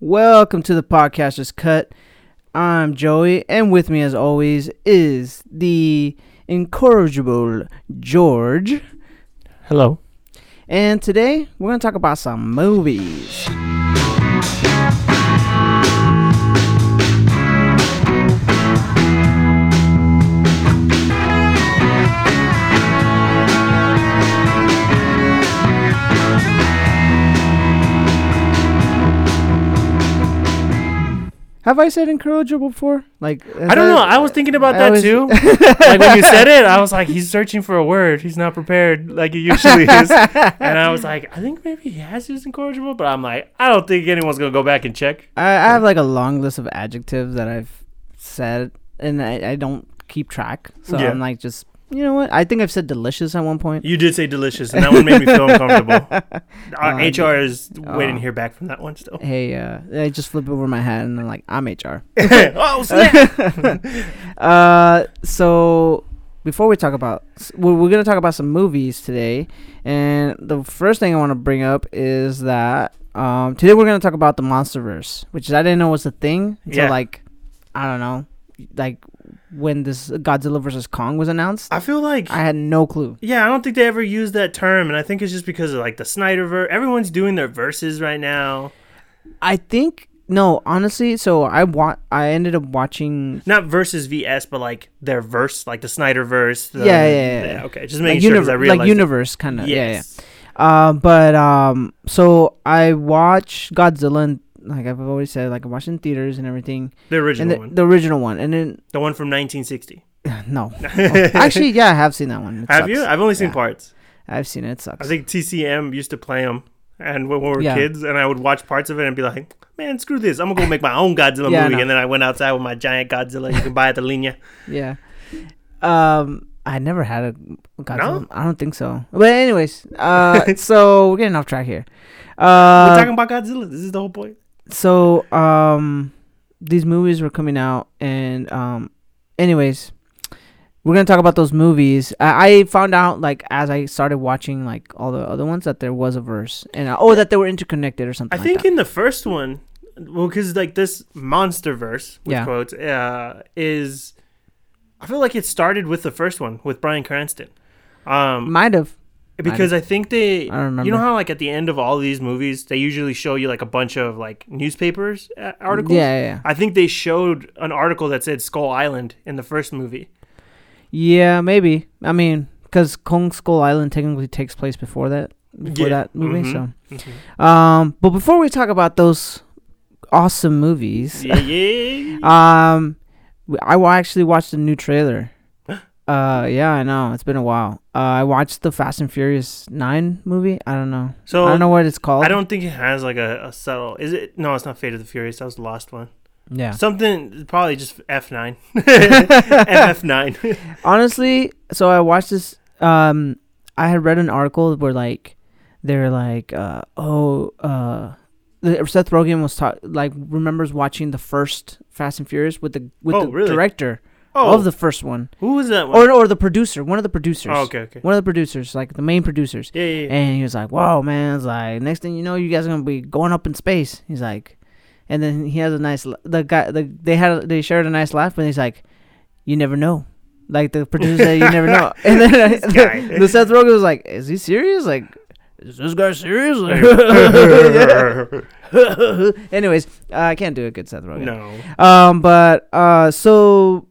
Welcome to the Podcaster's Cut. I'm Joey, and with me, as always, is the incorrigible George. Hello. And today, we're going to talk about some movies. Have I said incorrigible before? Like I don't know. I was thinking about I that too. like when you said it, I was like, he's searching for a word. He's not prepared like he usually is. and I was like, I think maybe he has used incorrigible, but I'm like, I don't think anyone's gonna go back and check. I, I have like a long list of adjectives that I've said, and I, I don't keep track. So Yeah. I'm like, just you know what? I think I've said delicious at one point. You did say delicious, and that one made me feel uncomfortable. Our Uh, HR is waiting uh, to hear back from that one still. Hey, uh, I just flip over my hat and I'm like, I'm HR. oh snap! uh, so before we talk about, s- we're, we're gonna talk about some movies today, and the first thing I want to bring up is that um, today we're gonna talk about the MonsterVerse, which I didn't know was a thing until Yeah. like I don't know, like when this Godzilla versus Kong was announced. I feel like I had no clue. Yeah, I don't think they ever used that term, and I think it's just because of like the Snyderverse. Everyone's doing their verses right now. I think no, honestly. So I wa- I ended up watching Not versus VS, but like their verse, like the Snyderverse. The, Yeah, yeah, yeah. Okay, just like, making sure 'cause I realized. like universe kind of. Yeah, yeah. Uh, but um, so I watched Godzilla, and, like I've always said, like I watched in theaters and everything, The original the, one, the original one, and then the one from 1960. no, Oh, actually, yeah, I have seen that one. It Have sucks. you? I've only seen Yeah. parts. I've seen it. It sucks. I think TCM used to play them, and when we were Yeah. kids, and I would watch parts of it and be like, "Man, screw this! I'm gonna go make my own Godzilla Yeah, movie." know. And then I went outside with my giant Godzilla you can buy at the Linea. yeah. Um, I never had a Godzilla. No? I don't think so. But anyways, uh, so we're getting off track here. we're Uh, talking about Godzilla. This is the whole point. So um these movies were coming out and um anyways we're gonna talk about those movies i, I found out like as i started watching like all the other ones that there was a verse and uh, oh that they were interconnected or something I like think that. in the first one, well, because like this monster verse, with Yeah. quotes, uh, is I feel like it started with the first one with Bryan Cranston. Um, might have because I think they, I don't you know how like at the end of all these movies, they usually show you like a bunch of like newspapers uh, articles. yeah yeah I think they showed an article that said Skull Island in the first movie. yeah maybe i mean because kong skull island technically takes place before that before Yeah. that movie Mhm. so Mhm. um but before we talk about those awesome movies Yeah, yeah. Um, w- I actually watched the new trailer. Uh, yeah, I know it's been a while. Uh, I watched the Fast and Furious Nine movie. I don't know. so I don't know what it's called. I don't think it has like a, a subtle. Is it? No, it's not Fate of the Furious. That was the last one. Yeah. Something probably just F nine, F nine. Honestly, so I watched this. Um, I had read an article where like they're like, uh, oh, uh. the- Seth Rogen was ta- like remembers watching the first Fast and Furious with the with Oh, the really? director Oh, of the first one, who was that one? or or the producer, one of the producers, oh, okay, okay. one of the producers, like the main producers. Yeah, yeah, yeah. And he was like, "Whoa, man!" It's like next thing you know, you guys are gonna be going up in space. He's like, and then he has a nice. The guy, the they had they shared a nice laugh, but he's like, "You never know." Like the producer said, "You never know." And then guy. the Seth Rogen was like, "Is he serious? Like, is this guy serious?" Anyways, uh, I can't do a good Seth Rogen. no. Um, but uh, so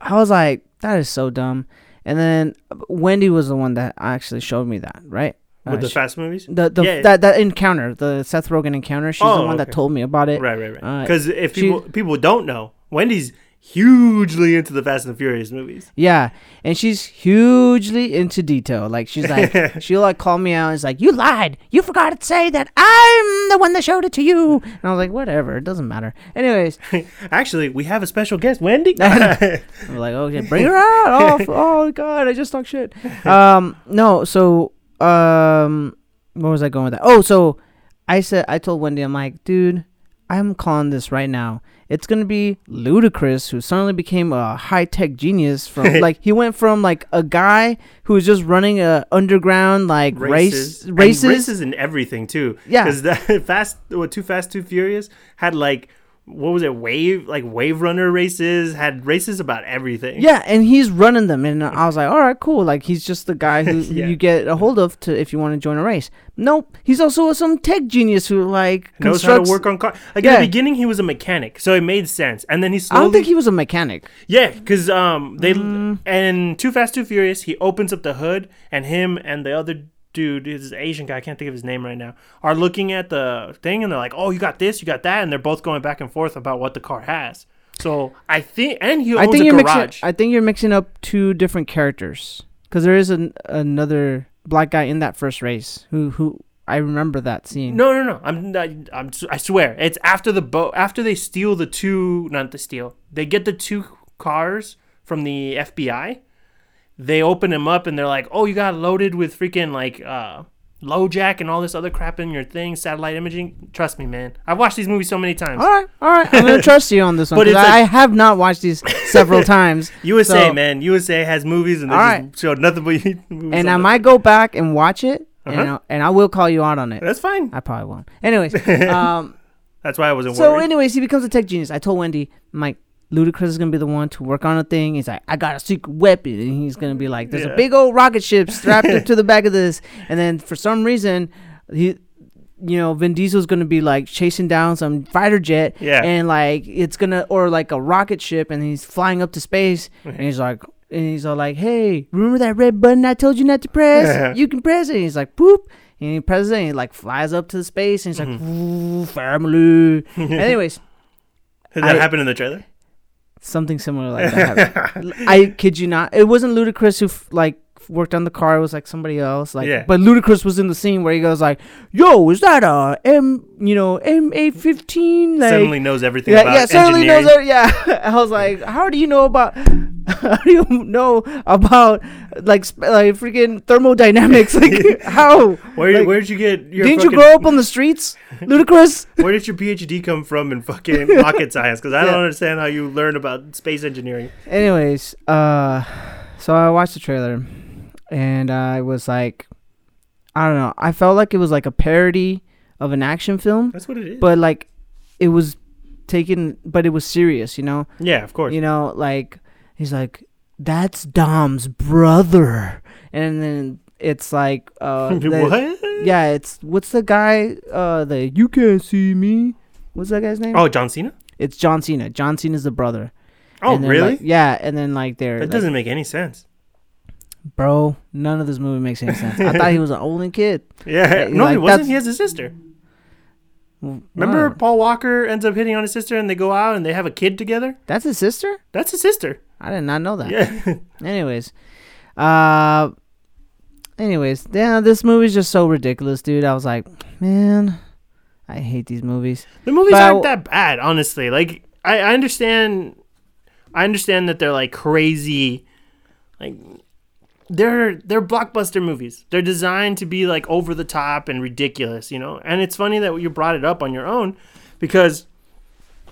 I was like, that is so dumb. And then Wendy was the one that actually showed me that, right? Uh, With the she- fast movies. the the Yeah. that that encounter, the Seth Rogen encounter. She's the Oh, one that told me about it. Right, right, right. uh, Because if she- people people don't know, Wendy's hugely into the Fast and the Furious movies. Yeah, and she's hugely into detail. Like she's like, she'll like call me out. and It's like you lied. You forgot to say that I'm the one that showed it to you. And I was like, whatever, it doesn't matter. Anyways, Actually, we have a special guest, Wendy. I'm like, okay, bring her out. Oh, oh God, I just talk shit. Um, no, so um, where was I going with that? Oh, so I said I told Wendy, I'm like, dude, I'm calling this right now. It's gonna be Ludacris, who suddenly became a high tech genius. From like he went from like a guy who was just running a underground like race and races. races and everything too. Yeah. because fast, what Too Fast, Too Furious had like what was it? Wave like wave runner races had races about everything. Yeah, and he's running them, and I was like, all right, cool. Like he's just the guy who Yeah. you get a hold of to if you want to join a race. Nope, he's also some tech genius who like knows how to work on car. Like Yeah. in the beginning, he was a mechanic, so it made sense. And then he I don't think he was a mechanic. yeah, because um they Mm. and Too Fast, Too Furious, he opens up the hood, and him and the other dude, this Asian guy, I can't think of his name right now, are looking at the thing, and they're like, "Oh, you got this, you got that," and they're both going back and forth about what the car has. So I think, and he I owns think a you're garage. mixing. I think you're mixing up two different characters because there is an, another black guy in that first race who who I remember that scene. No, no, no. I'm, not, I'm, I swear, it's after the boat. After they steal the two, not the steal. They get the two cars from the FBI. They open them up and they're like, "Oh, you got loaded with freaking like uh, low jack and all this other crap in your thing, satellite imaging." Trust me, man. I've watched these movies so many times. All right, all right. I'm gonna trust you on this one But I, like- I have not watched these several times. USA, So- man. USA has movies and they All just right. show nothing but movies. And I them. might go back and watch it, Uh-huh. and, I'll, and I will call you out on it. That's fine. I probably won't. Anyways, um, That's why I wasn't so worried. anyways, he becomes a tech genius. I told Wendy, I'm like, Ludacris is gonna be the one to work on a thing. He's like, I got a secret weapon, and he's gonna be like, there's Yeah. a big old rocket ship strapped up to the back of this, and then for some reason, he. You know, Vin Diesel's gonna be like chasing down some fighter jet, Yeah. and like it's gonna or like a rocket ship, and he's flying up to space, and he's like, and he's all like, "Hey, remember that red button I told you not to press? you can press it." And he's like, "Boop," and he presses it, and he like flies up to the space, and he's like, mm-hmm. family." Anyways, Did that I- happen in the trailer? Something similar like that. I kid you not. It wasn't Ludacris who f- like worked on the car. It was like somebody else. Like, Yeah. but Ludacris was in the scene where he goes like, "Yo, is that a M? You know, M eight fifteen? Like, Suddenly knows everything yeah, about yeah, certainly knows. Yeah, I was like, how do you know about? How do you know about like sp- like freaking thermodynamics? Like how? Where Like, where did you get your Didn't you grow up on the streets, Ludacris? Where did your PhD come from in fucking rocket science? Because I Yeah. don't understand how you learn about space engineering. Anyways, uh, so I watched the trailer, and I was like, I don't know. I felt like it was like a parody of an action film, That's what it is. but like it was taken, but it was serious. You know, yeah, of course. you know, like he's like, "That's Dom's brother," and then it's like, uh, the- what? Yeah, it's what's the guy? Uh, the you can't see me. What's that guy's name? Oh, John Cena. it's John Cena. John Cena's the brother. Oh, really? like- yeah, and then like they're that like, doesn't make any sense. Bro. None of this movie makes any sense. I thought he was an only kid. Yeah, Yeah, no, he wasn't. He has a sister. Well, Remember. Paul Walker ends up hitting on his sister, and they go out and they have a kid together. That's his sister. That's his sister. I did not know that. Yeah, Anyways, uh, anyways, yeah, this movie's just so ridiculous, dude. I was like, man, I hate these movies. the movies But aren't w- that bad, honestly. Like, I, I understand. I understand that they're like crazy, like they're they're blockbuster movies. They're designed to be like over the top and ridiculous, you know. And it's funny that you brought it up on your own because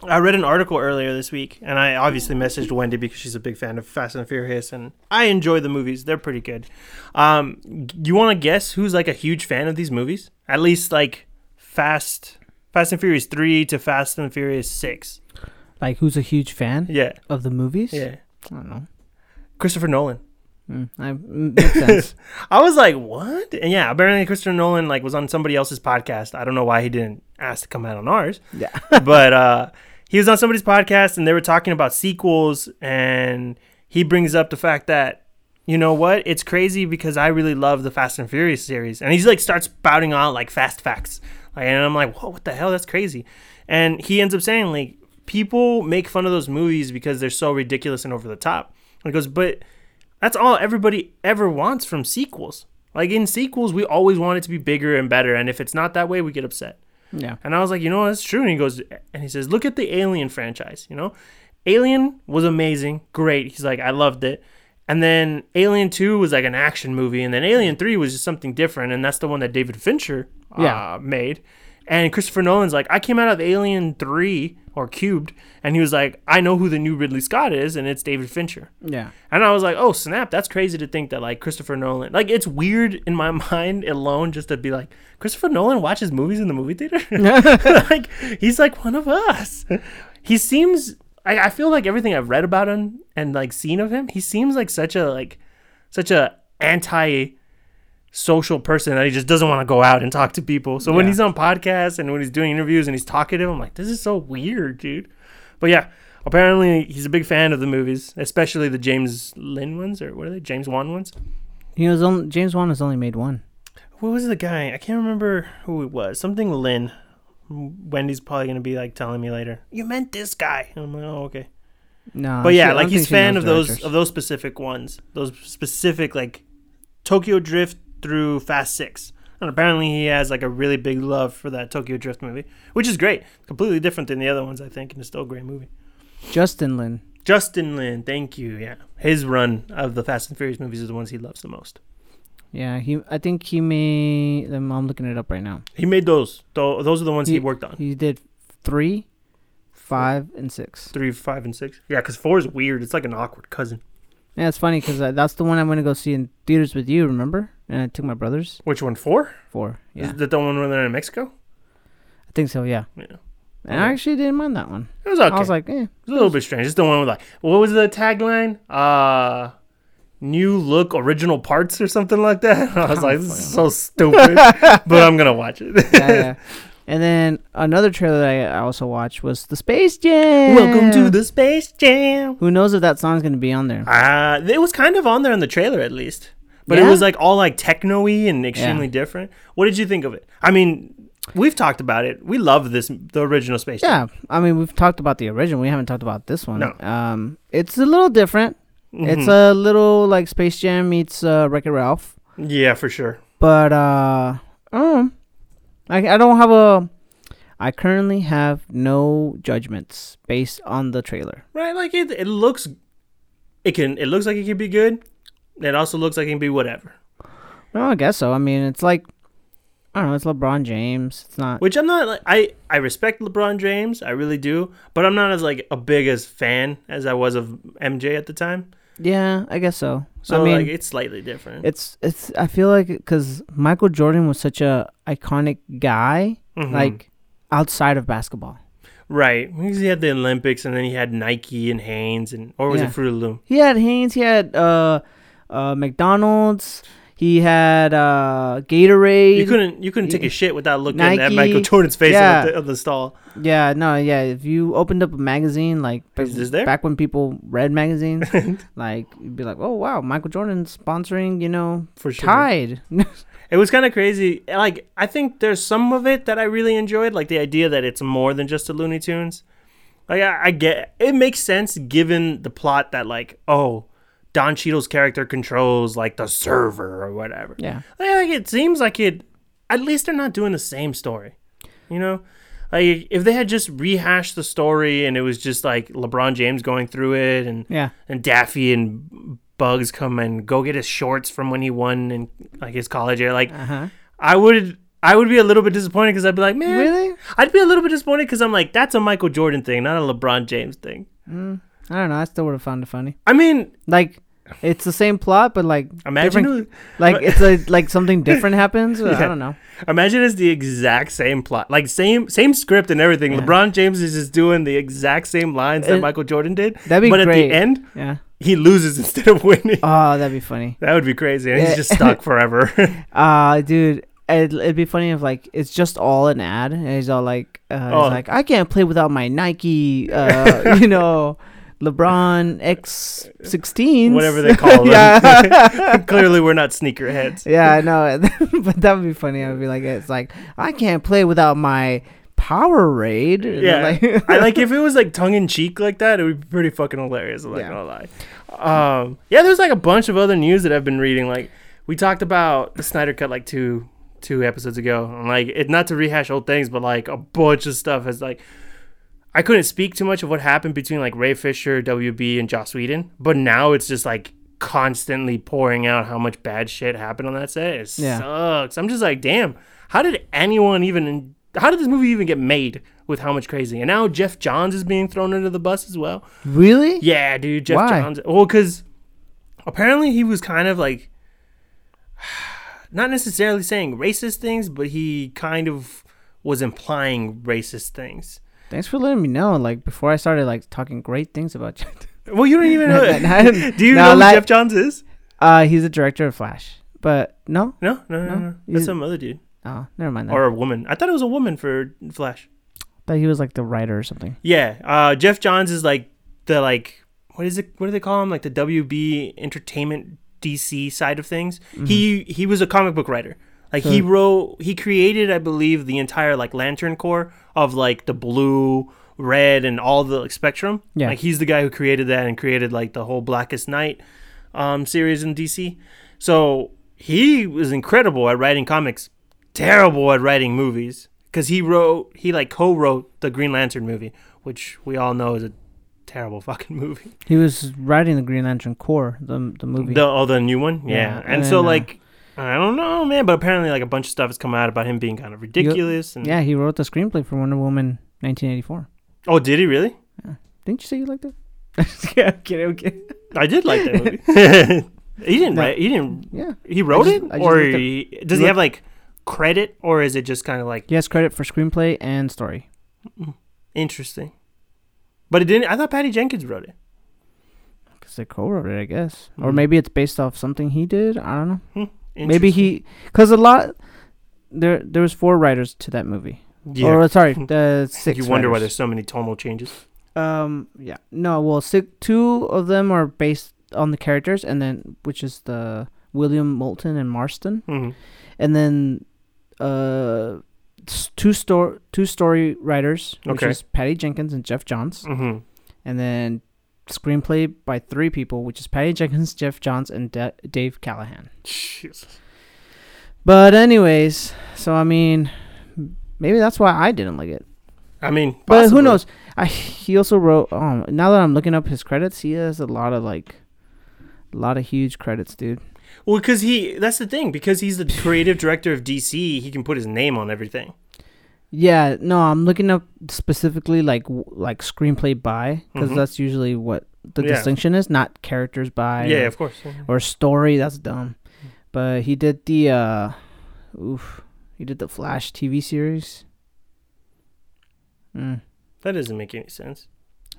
I read an article earlier this week, and I obviously messaged Wendy because she's a big fan of Fast and Furious, and I enjoy the movies. They're pretty good. Um, you want to guess who's like a huge fan of these movies? At least like Fast, Fast and Furious three to Fast and Furious six. Like, who's a huge fan Yeah, of the movies? yeah. I don't know. Christopher Nolan. Mm, I, makes sense. I was like, what? And yeah, apparently Christopher Nolan like was on somebody else's podcast. I don't know why he didn't ask to come out on ours. yeah. but uh, he was on somebody's podcast and they were talking about sequels and he brings up the fact that you know what it's crazy because i really love the fast and furious series and he's like starts spouting out like fast facts like, and i'm like whoa what the hell that's crazy and he ends up saying like people make fun of those movies because they're so ridiculous and over the top and he goes but that's all everybody ever wants from sequels like in sequels we always want it to be bigger and better and if it's not that way we get upset Yeah. and I was like, you know, that's true. And he goes, and he says, look at the Alien franchise. You know, Alien was amazing, great. He's like, I loved it. And then Alien Two was like an action movie, and then Alien Three was just something different, and that's the one that David Fincher uh, Yeah. made. And Christopher Nolan's like, I came out of Alien 3 or Cubed, and he was like, I know who the new Ridley Scott is, and it's David Fincher. Yeah. And I was like, oh, snap, that's crazy to think that, like, Christopher Nolan, like, it's weird in my mind alone just to be like, Christopher Nolan watches movies in the movie theater? like, he's like one of us. He seems, I, I feel like everything I've read about him and, like, seen of him, he seems like such a, like, such a anti social person that he just doesn't want to go out and talk to people. So when he's on podcasts and when he's doing interviews and he's them, I'm like, this is so weird, dude. But yeah, apparently he's a big fan of the movies, especially the James Lin ones or what are they? James Wan ones. He was only James Wan has only made one. What was the guy? I can't remember who it was. Something Lin. Wendy's probably gonna be like telling me later. You meant this guy. And I'm like, oh okay. No, But yeah, I like he's fan of those of those specific ones. Those specific like Tokyo Drift through Fast Six. And apparently he has like a really big love for that Tokyo Drift movie, which is great. Completely different than the other ones, I think, and it's still a great movie. Justin Lin. Justin Lin, thank you. Yeah, his run of the Fast and Furious movies is the ones he loves the most. Yeah, he. I think he made. them- I'm looking it up right now. He made those. Tho- Those are the ones he, He- worked on. He did three, five, and six. Three, five, and six. Yeah, because four is weird. It's like an awkward cousin. Yeah, it's funny because uh, that's the one I'm gonna go see in theaters with you. Remember? And I took my brothers. Which one? Four? Four. Yeah, Is that the one when they're in Mexico? I think so. Yeah. Yeah. And I actually didn't mind that one. It was okay. I was like, eh. It's a little bit strange. It's the one with like, what was the tagline? Uh, new look, original parts, or something like that. I was like, this is so stupid, but I'm gonna watch it. yeah, yeah. And then another trailer that I also watched was the Space Jam. Welcome to the Space Jam. Who knows if that song's gonna be on there? Uh, it was kind of on there in the trailer at least, but Yeah? it was like all like techno-y and extremely Yeah. different. What did you think of it? I mean, we've talked about it. We love this, the original Space Jam. Yeah, I mean we've talked about the original. We haven't talked about this one. No. Um, it's a little different. It's Mhm. a little like Space Jam meets uh, Wreck-It Ralph. yeah, for sure. But uh, um, I I don't have a. I currently have no judgments based on the trailer. Right, like it, it looks, it can, it looks like it could be good. It also looks like it can be whatever. No, I guess so. I mean, it's like I don't know. It's LeBron James. It's not. Which I'm not like I I respect LeBron James, I really do, but I'm not as like a big as fan as I was of MJ at the time. Yeah, I guess so. So I mean, like it's slightly different. it's it's. I feel like because Michael Jordan was such a iconic guy, Mhm. like outside of basketball. right because he had the Olympics and then he had Nike and Hanes and or was Yeah. it Fruit of the Loom? He had Hanes. He had uh, uh, McDonald's. He had uh, Gatorade. You couldn't you couldn't take a shit without looking at Michael Jordan's face Yeah. at the, of the stall. Yeah, no, yeah. If you opened up a magazine, like back when people read magazines, like you'd be like, "Oh wow, Michael Jordan's sponsoring," you know, For sure. Tide. It was kind of crazy. Like I think there's some of it that I really enjoyed, like the idea that it's more than just a Looney Tunes. Like I, I get it makes sense given the plot that like oh Don Cheadle's character controls like the server or whatever. yeah, Like it seems like it. At least they're not doing the same story. You know, like if they had just rehashed the story and it was just like LeBron James going through it and yeah, and Daffy and Bugs come and go get his shorts from when he won in like his college year. Like uh huh. I would, I would be a little bit disappointed because I'd be like, man, Really? I'd be a little bit disappointed because I'm like, that's a Michael Jordan thing, not a LeBron James thing. Mm, I don't know. I still would have found it funny. I mean, Like, it's the same plot, but like, imagine, different- like it's a like something different happens. I don't know. imagine it's the exact same plot, like same, same script and everything. Yeah. LeBron James is just doing the exact same lines that Michael Jordan did, That'd be but great. at the end, Yeah. he loses instead of winning. Oh, that'd be funny. that would be crazy, Yeah. he's just stuck forever. Uh dude, it'd, it'd be funny if like it's just all an ad, and he's all like, uh, Oh. he's like, I can't play without my Nike, uh, you know, LeBron X 16, Whatever they call them. yeah. Clearly, we're not sneakerheads. yeah, I know, but that would be funny. I'd be like, it's like I can't play without my Powerade. Yeah, like- I like if it was like tongue in cheek like that, it would be pretty fucking hilarious. I'm not Yeah. gonna lie. Um, yeah, there's like a bunch of other news that I've been reading. Like we talked about the Snyder Cut like two two episodes ago. And, like it not to rehash old things, but like a bunch of stuff has like. I couldn't speak too much of what happened between like Ray Fisher, WB, and Joss Whedon, but now it's just like constantly pouring out how much bad shit happened on that set. It Yeah. sucks. I'm just like, damn, how did anyone even how did this movie even get made with how much crazy? And now Geoff Johns is being thrown under the bus as well. Really? Yeah, dude, Geoff Why? Johns. Well, because apparently he was kind of like not necessarily saying racist things, but he kind of was implying racist things. Thanks for letting me know. Like before I started like talking great things about you. Well, you don't even know. No, Do you no, know who like- Geoff Johns is? uh, he's a director of Flash, but no. No, no, no, No? no. That's some other dude Oh, never mind. That. or a woman. I thought it was a woman for Flash. thought he was like the writer or something. Yeah, uh, Geoff Johns is like the like what is it? What do they call him? Like the WB Entertainment DC side of things. He he was a comic book writer. Like he wrote, he created, I believe, the entire like Lantern Corps of like the blue, red, and all the like, spectrum. Yeah. like he's the guy who created that and created like the whole Blackest Night um, series in DC. So he was incredible at writing comics, terrible at writing movies because he wrote, he like co-wrote the Green Lantern movie, which we all know is a terrible fucking movie. He was writing the Green Lantern Corps, the the movie. The oh, the new one, yeah. Yeah, And, and so uh, like, I don't know, man, but apparently like a bunch of stuff has come out about him being kind of ridiculous. And yeah, he wrote the screenplay for Wonder Woman 1984. oh, did he really? Didn't you say you liked it? yeah. I'm kidding. I did like that movie. he didn't No. write. He didn't. Yeah, He wrote just- it, or he, does he look- have like credit, or is it just kind of like he has credit for screenplay and story. interesting? But it didn't. I thought Patty Jenkins wrote it. Cause they co-wrote it, I guess, or Mhm. maybe it's based off something he did. I don't know. Maybe he, cause a lot. There, there was four writers to that movie. Yeah. Or sorry, the six. you wonder why there's so many tonal changes. Um. Yeah. No. Well, six, two of them are based on the characters, and then which is the William Moulton and Marston, hmm and then uh, s- two store two story writers, which Okay. is Patty Jenkins and Geoff Johns, hmm and then screenplay by three people, which is Patty Jenkins, Geoff Johns, and Da Dave Callaham. Jesus. But anyways, so I mean, maybe that's why I didn't like it. I mean, But who knows? I he also wrote. Um, now that I'm looking up his credits, he has a lot of like, a lot of huge credits, dude. Well, because he that's the thing because he's the creative director of DC, he can put his name on everything. Yeah, no, I'm looking up specifically like w- like screenplay by because Mhm. that's usually what the Yeah. distinction is, not characters by. yeah, or, of course. or story. That's dumb. But he did the uh, oof, he did the Flash TV series. Mm. That doesn't make any sense.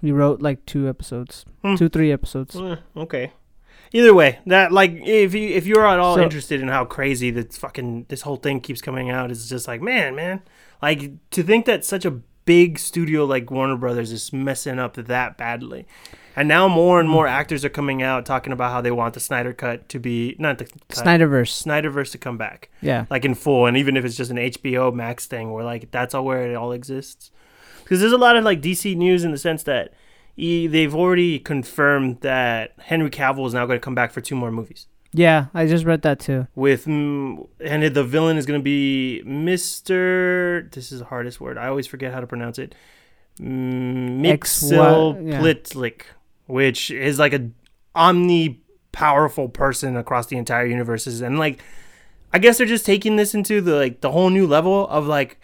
He wrote like two episodes, Hmm. two three episodes. Eh, okay. Either way, that like if you if you're at all So- interested in how crazy this fucking this whole thing keeps coming out, it's just like man, man, like to think that such a big studio like Warner Brothers is messing up that badly, and now more and more actors are coming out talking about how they want the Snyder cut to be not the cut, Snyderverse. Snyderverse to come back Yeah. like in full, and even if it's just an HBO Max thing, where like that's all where it all exists. Because there's a lot of like DC news in the sense that e, they've already confirmed that Henry Cavill is now going to come back for two more movies. Yeah, I just read that too. With and the villain is going to be Mister. This is the hardest word. I always forget how to pronounce it. Ex- Yeah. Which is like a omni powerful person across the entire universes, and like I guess they're just taking this into the like the whole new level of like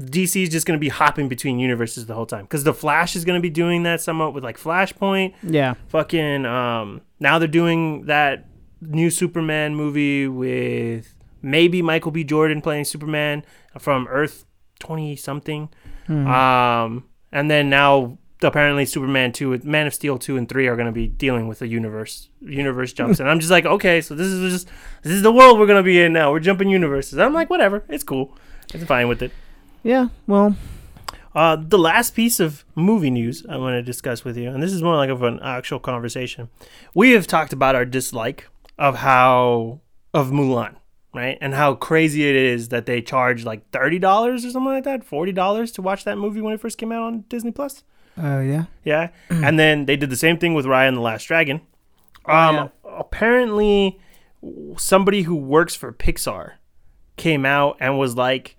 DC is just going to be hopping between universes the whole time because the Flash is going to be doing that somewhat with like Flashpoint. Yeah. Fucking um, now they're doing that new Superman movie with maybe Michael B. Jordan playing Superman from Earth twenty something. Mhm. Um, and then now apparently Superman two, Man of Steel two and three are going to be dealing with the universe universe jumps, and I'm just like, okay, so this is just this is the world we're going to be in now. We're jumping universes. I'm like, whatever, it's cool, it's fine with it. yeah. Well, Uh, the last piece of movie news I want to discuss with you, and this is more like of an actual conversation. We have talked about our dislike of how of Mulan, right, and how crazy it is that they charge like thirty dollars or something like that, forty dollars to watch that movie when it first came out on Disney Plus. uh, yeah. Yeah, and then they did the same thing with Raya and the Last Dragon. Um, yeah. apparently, somebody who works for Pixar came out and was like,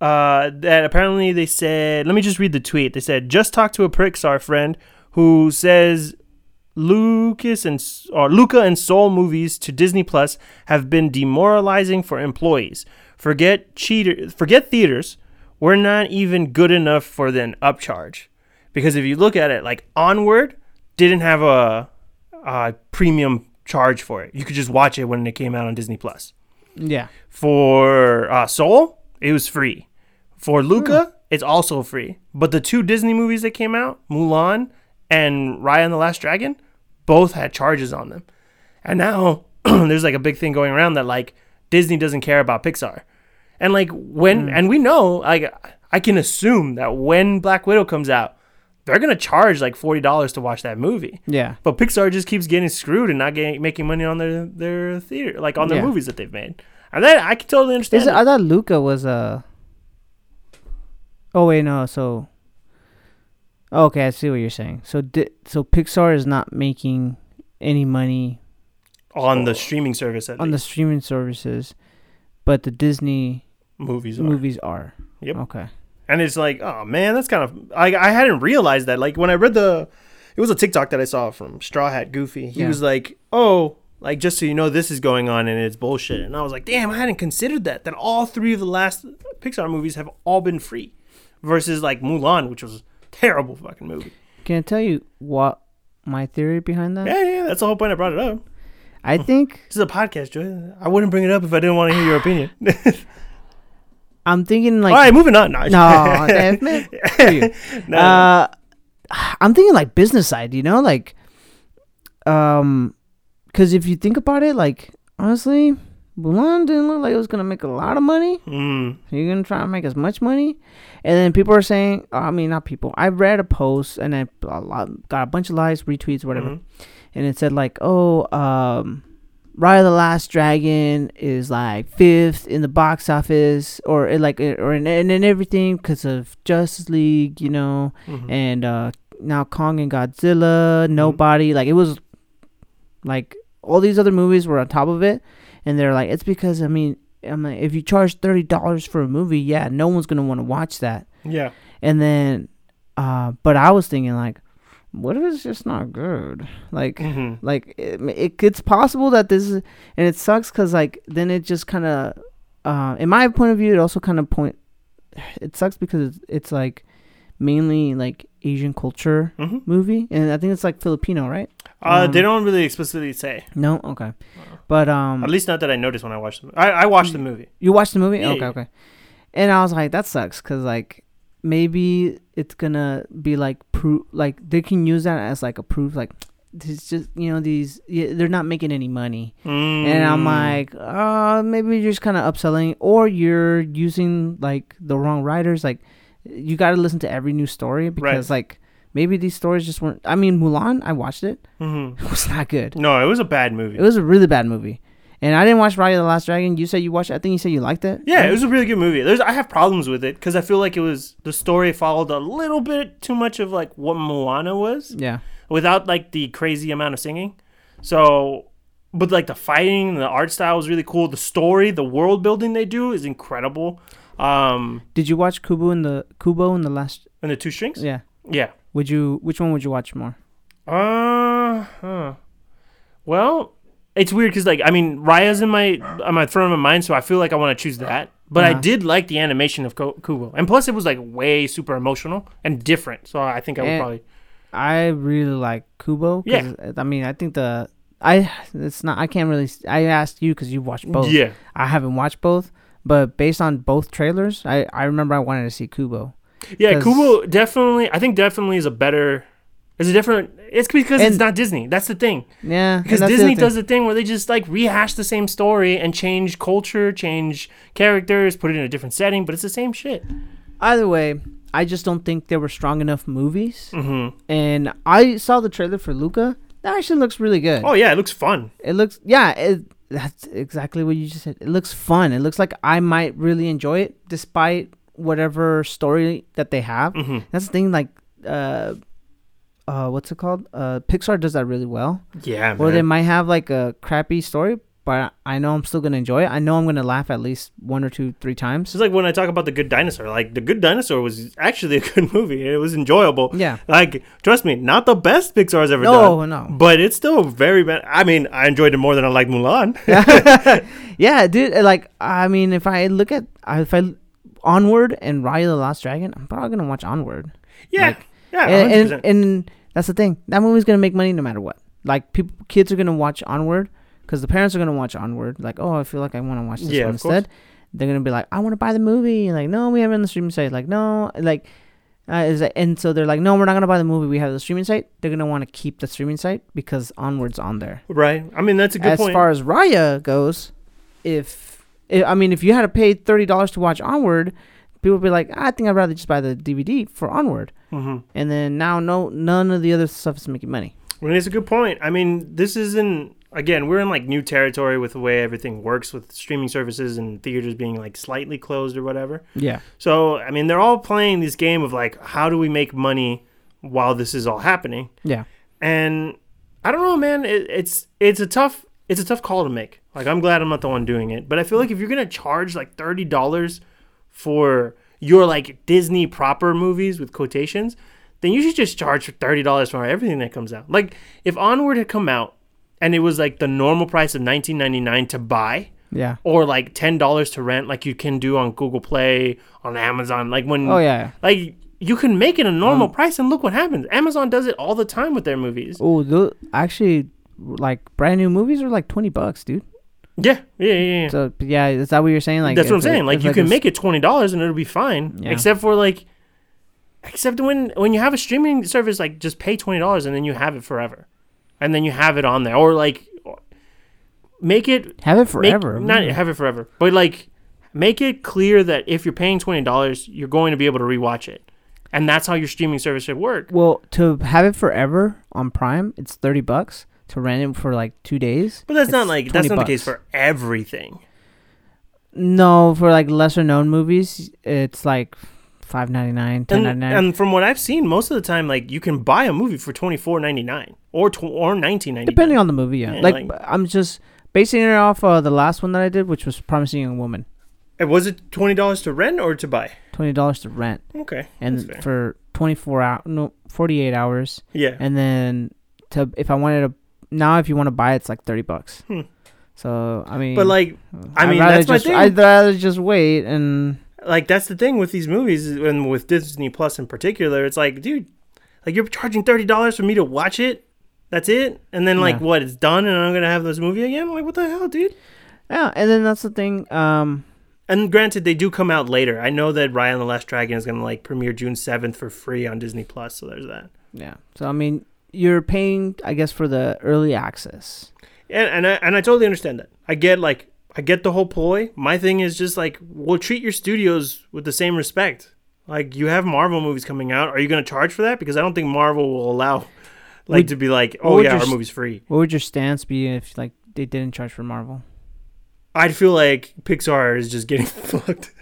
uh, that apparently they said, let me just read the tweet. They said, just talk to a Pixar friend who says Lucas and or Luca and Soul movies to Disney Plus have been demoralizing for employees. forget cheater, forget theaters. We're not even good enough for the upcharge, because if you look at it, like Onward didn't have a, a premium charge for it. You could just watch it when it came out on Disney Plus. Yeah. For uh, Soul, it was free. For Luca, it's also free. But the two Disney movies that came out, Mulan and Raya and the Last Dragon, both had charges on them. And now there's like a big thing going around that like Disney doesn't care about Pixar. And like when mm. and we know like I can assume that when Black Widow comes out, they're gonna charge like forty dollars to watch that movie. Yeah. But Pixar just keeps getting screwed and not getting making money on their their theater, like on their Yeah. movies that they've made. And then I can totally understand. Is it. I thought Luca was a. Oh wait, no. So. Okay, I see what you're saying. So, di- so Pixar is not making any money on the oh. streaming service at on the streaming services, but the Disney movies are. movies are. Yep. Okay. And it's like, oh man, that's kind of I I hadn't realized that. Like when I read the it was a TikTok that I saw from Straw Hat Goofy. He Yeah. was like, "Oh, like just so you know this is going on and it's bullshit." And I was like, "Damn, I hadn't considered that that all three of the last Pixar movies have all been free versus like Mulan, which was a terrible fucking movie." Can I tell you what my theory behind that? Yeah, yeah, that's the whole point I brought it up. I think This is a podcast, Joy. I wouldn't bring it up if I didn't want to hear your opinion. I'm thinking like all right, moving on. No, no, damn, man. You. No, uh, I'm thinking like business side, you know, like, um, because if you think about it, like honestly, Mulan didn't look like it was gonna make a lot of money. Mm, You're gonna try and make as much money, and then people are saying, oh, I mean, not people. I read a post and I a lot, got a bunch of likes, retweets, whatever, mhm. and it said like, oh, um, Raya the Last Dragon is like fifth in the box office, or it like, or in and, and everything because of Justice League, you know Mhm. and uh now Kong and Godzilla, nobody like it was like all these other movies were on top of it, and they're like it's because I mean I mean if you charge thirty dollars for a movie, yeah, no one's gonna want to watch that, yeah. and then uh but I was thinking like, what if it's just not good, like. hmm Like it, it, it's possible that this is, and it sucks because like then it just kind of, uh, in my point of view, it also kind of point. It sucks because it's, it's like mainly like Asian culture hmm movie, and I think it's like Filipino, right? Uh, Um, they don't really explicitly say. No, okay, but um, At least not that I noticed when I watched them. I, I watched the movie. you watched the movie? Yeah, okay, yeah. okay. And I was like, that sucks because like maybe it's gonna be like proof, like they can use that as like a proof, like it's just you know these yeah, they're not making any money. And I'm Mm. like, uh, maybe you're just kind of upselling, or you're using like the wrong writers. Like, you got to listen to every new story because like maybe these stories just weren't. I mean, Mulan, I watched it. Mhm. It was not good. No, it was a bad movie. It was a really bad movie. And I didn't watch Raya the Last Dragon. You said you watched. it. I think you said you liked it. yeah, it was a really good movie. There's I have problems with it because I feel like it was the story followed a little bit too much of like what Moana was Yeah. without like the crazy amount of singing. So, but like the fighting, the art style was really cool. The story, the world building they do is incredible. Um, Did you watch Kubo in the Kubo in the last? and the two strings. Yeah. Yeah. Would you? Which one would you watch more? Uh, huh. Well, it's weird because like I mean, Raya's in my on my front of my mind, so I feel like I want to choose that. But I Uh-huh. did like the animation of Ko- Kubo, and plus it was like way super emotional and different. So I think I would And- probably I really like Kubo. 'cause, I mean, I think the I it's not. I can't really. s- I asked you because you watched both. yeah. I haven't watched both, but based on both trailers, I I remember I wanted to see Kubo. Yeah, 'Cause- Kubo definitely. I think definitely is a better. Is a different. It's because it's not Disney. That's the thing. Yeah, Because that's the Disney does the thing where they just like rehash the same story and change culture, change characters, put it in a different setting, but it's the same shit. Either way, I just don't think they were strong enough movies. Mm-hmm. And I saw the trailer for Luca. That actually looks really good. Oh yeah, it looks fun. It looks yeah. It, that's exactly what you just said. It looks fun. It looks like I might really enjoy it, despite whatever story that they have. Mm-hmm. That's the thing. Like, uh, uh, what's it called? Uh, Pixar does that really well. Yeah, Or they might have like a crappy story, but I know I'm still gonna enjoy it. I know I'm gonna laugh at least one or two, three times. It's like when I talk about the Good Dinosaur. Like the Good Dinosaur was actually a good movie. It was enjoyable. Yeah. Like trust me, not the best Pixar's ever No, done. no. no. But it's still very bad. I mean, I enjoyed it more than I liked Mulan. yeah, dude. Like, I mean, if I look at if I Onward and Raya the Last Dragon, I'm probably gonna watch Onward. yeah. Like, yeah. and, 100%. and and that's the thing. That movie's gonna make money no matter what. Like, people, kids are gonna watch Onward because the parents are gonna watch Onward. Like, oh, I feel like I want to watch this Yeah, one of course. instead. They're gonna be like, I want to buy the movie. Like, no, we have it on the streaming site. Like, no, like. Uh, is that, and so they're like, no, we're not gonna buy the movie. We have the streaming site. They're gonna want to keep the streaming site because Onward's on there. right. I mean, that's a good as point. far as Raya goes, if, i I mean, if you had to pay thirty dollars to watch Onward, people would be like, I think I'd rather just buy the DVD for Onward. hmm And then now, no, none of the other stuff is making money. Mean, it's a good point. I mean, this isn't again. We're in like new territory with the way everything works with streaming services and theaters being like slightly closed or whatever. Yeah, So I mean, they're all playing this game of like, how do we make money while this is all happening? yeah, And I don't know, man. It, it's it's a tough it's a tough call to make. Like, I'm glad I'm not the one doing it, but I feel like if you're gonna charge like thirty dollars for your like Disney proper movies with quotations, then you should just charge for thirty dollars for everything that comes out. Like, if Onward had come out and it was like the normal price of 19.99 to buy yeah. or like $10 to rent like you can do on Google Play, on Amazon, like when Oh yeah. like you can make it a normal um, price and look what happens. Amazon does it all the time with their movies. Oh, actually, like brand new movies are like twenty bucks, dude. Yeah, yeah, yeah. yeah. So yeah, is that what you're saying? Like That's what I'm it- saying. Like you can a s- make it twenty dollars and it'll be fine. Yeah. Except for like except when when you have a streaming service like just pay twenty dollars and then you have it forever. And then you have it on there. Or like make it have it make- forever. not Mm. have it forever. But like make it clear that if you're paying twenty dollars, you're going to be able to rewatch it. And that's how your streaming service should work. Well, to have it forever on Prime, it's thirty bucks. To rent it for like two days, But that's not like that's 20 not the case for everything. No, for like lesser known movies, it's like five ninety nine, ten ninety nine. And, from what I've seen, most of the time, like you can buy a movie for twenty four ninety nine or tw- or nineteen ninety. Depending on the movie, yeah. Yeah, like, like- I'm just basing it off uh, the last one that I did, which was Promising Young Woman. And was it twenty dollars to rent or to buy? Twenty dollars to rent, Okay, and for twenty four hour, no, forty eight hours, yeah, and then to if I wanted to now, if you want to buy it, it's like thirty bucks. Hmm. So I mean, but like I mean, that's my thing. I'd rather just wait and like that's the thing with these movies and with Disney Plus in particular. It's like, dude, like you're charging thirty dollars for me to watch it. That's it, and then like Yeah. what? It's done, and I'm gonna have this movie again. Like what the hell, dude? yeah, and then that's the thing. Um, And granted, they do come out later. I know that Raya the Last Dragon is gonna like premiere June seventh for free on Disney Plus. So there's that. yeah. So I mean, you're paying, I guess, for the early access. And and I, and I totally understand that. I get like I get the whole ploy. My thing is just like we'll treat your studios with the same respect. Like you have Marvel movies coming out. Are you going to charge for that? Because I don't think Marvel will allow like Would- to be like, oh yeah, your our movie's free. What would your stance be if like they didn't charge for Marvel? I'd feel like Pixar is just getting fucked.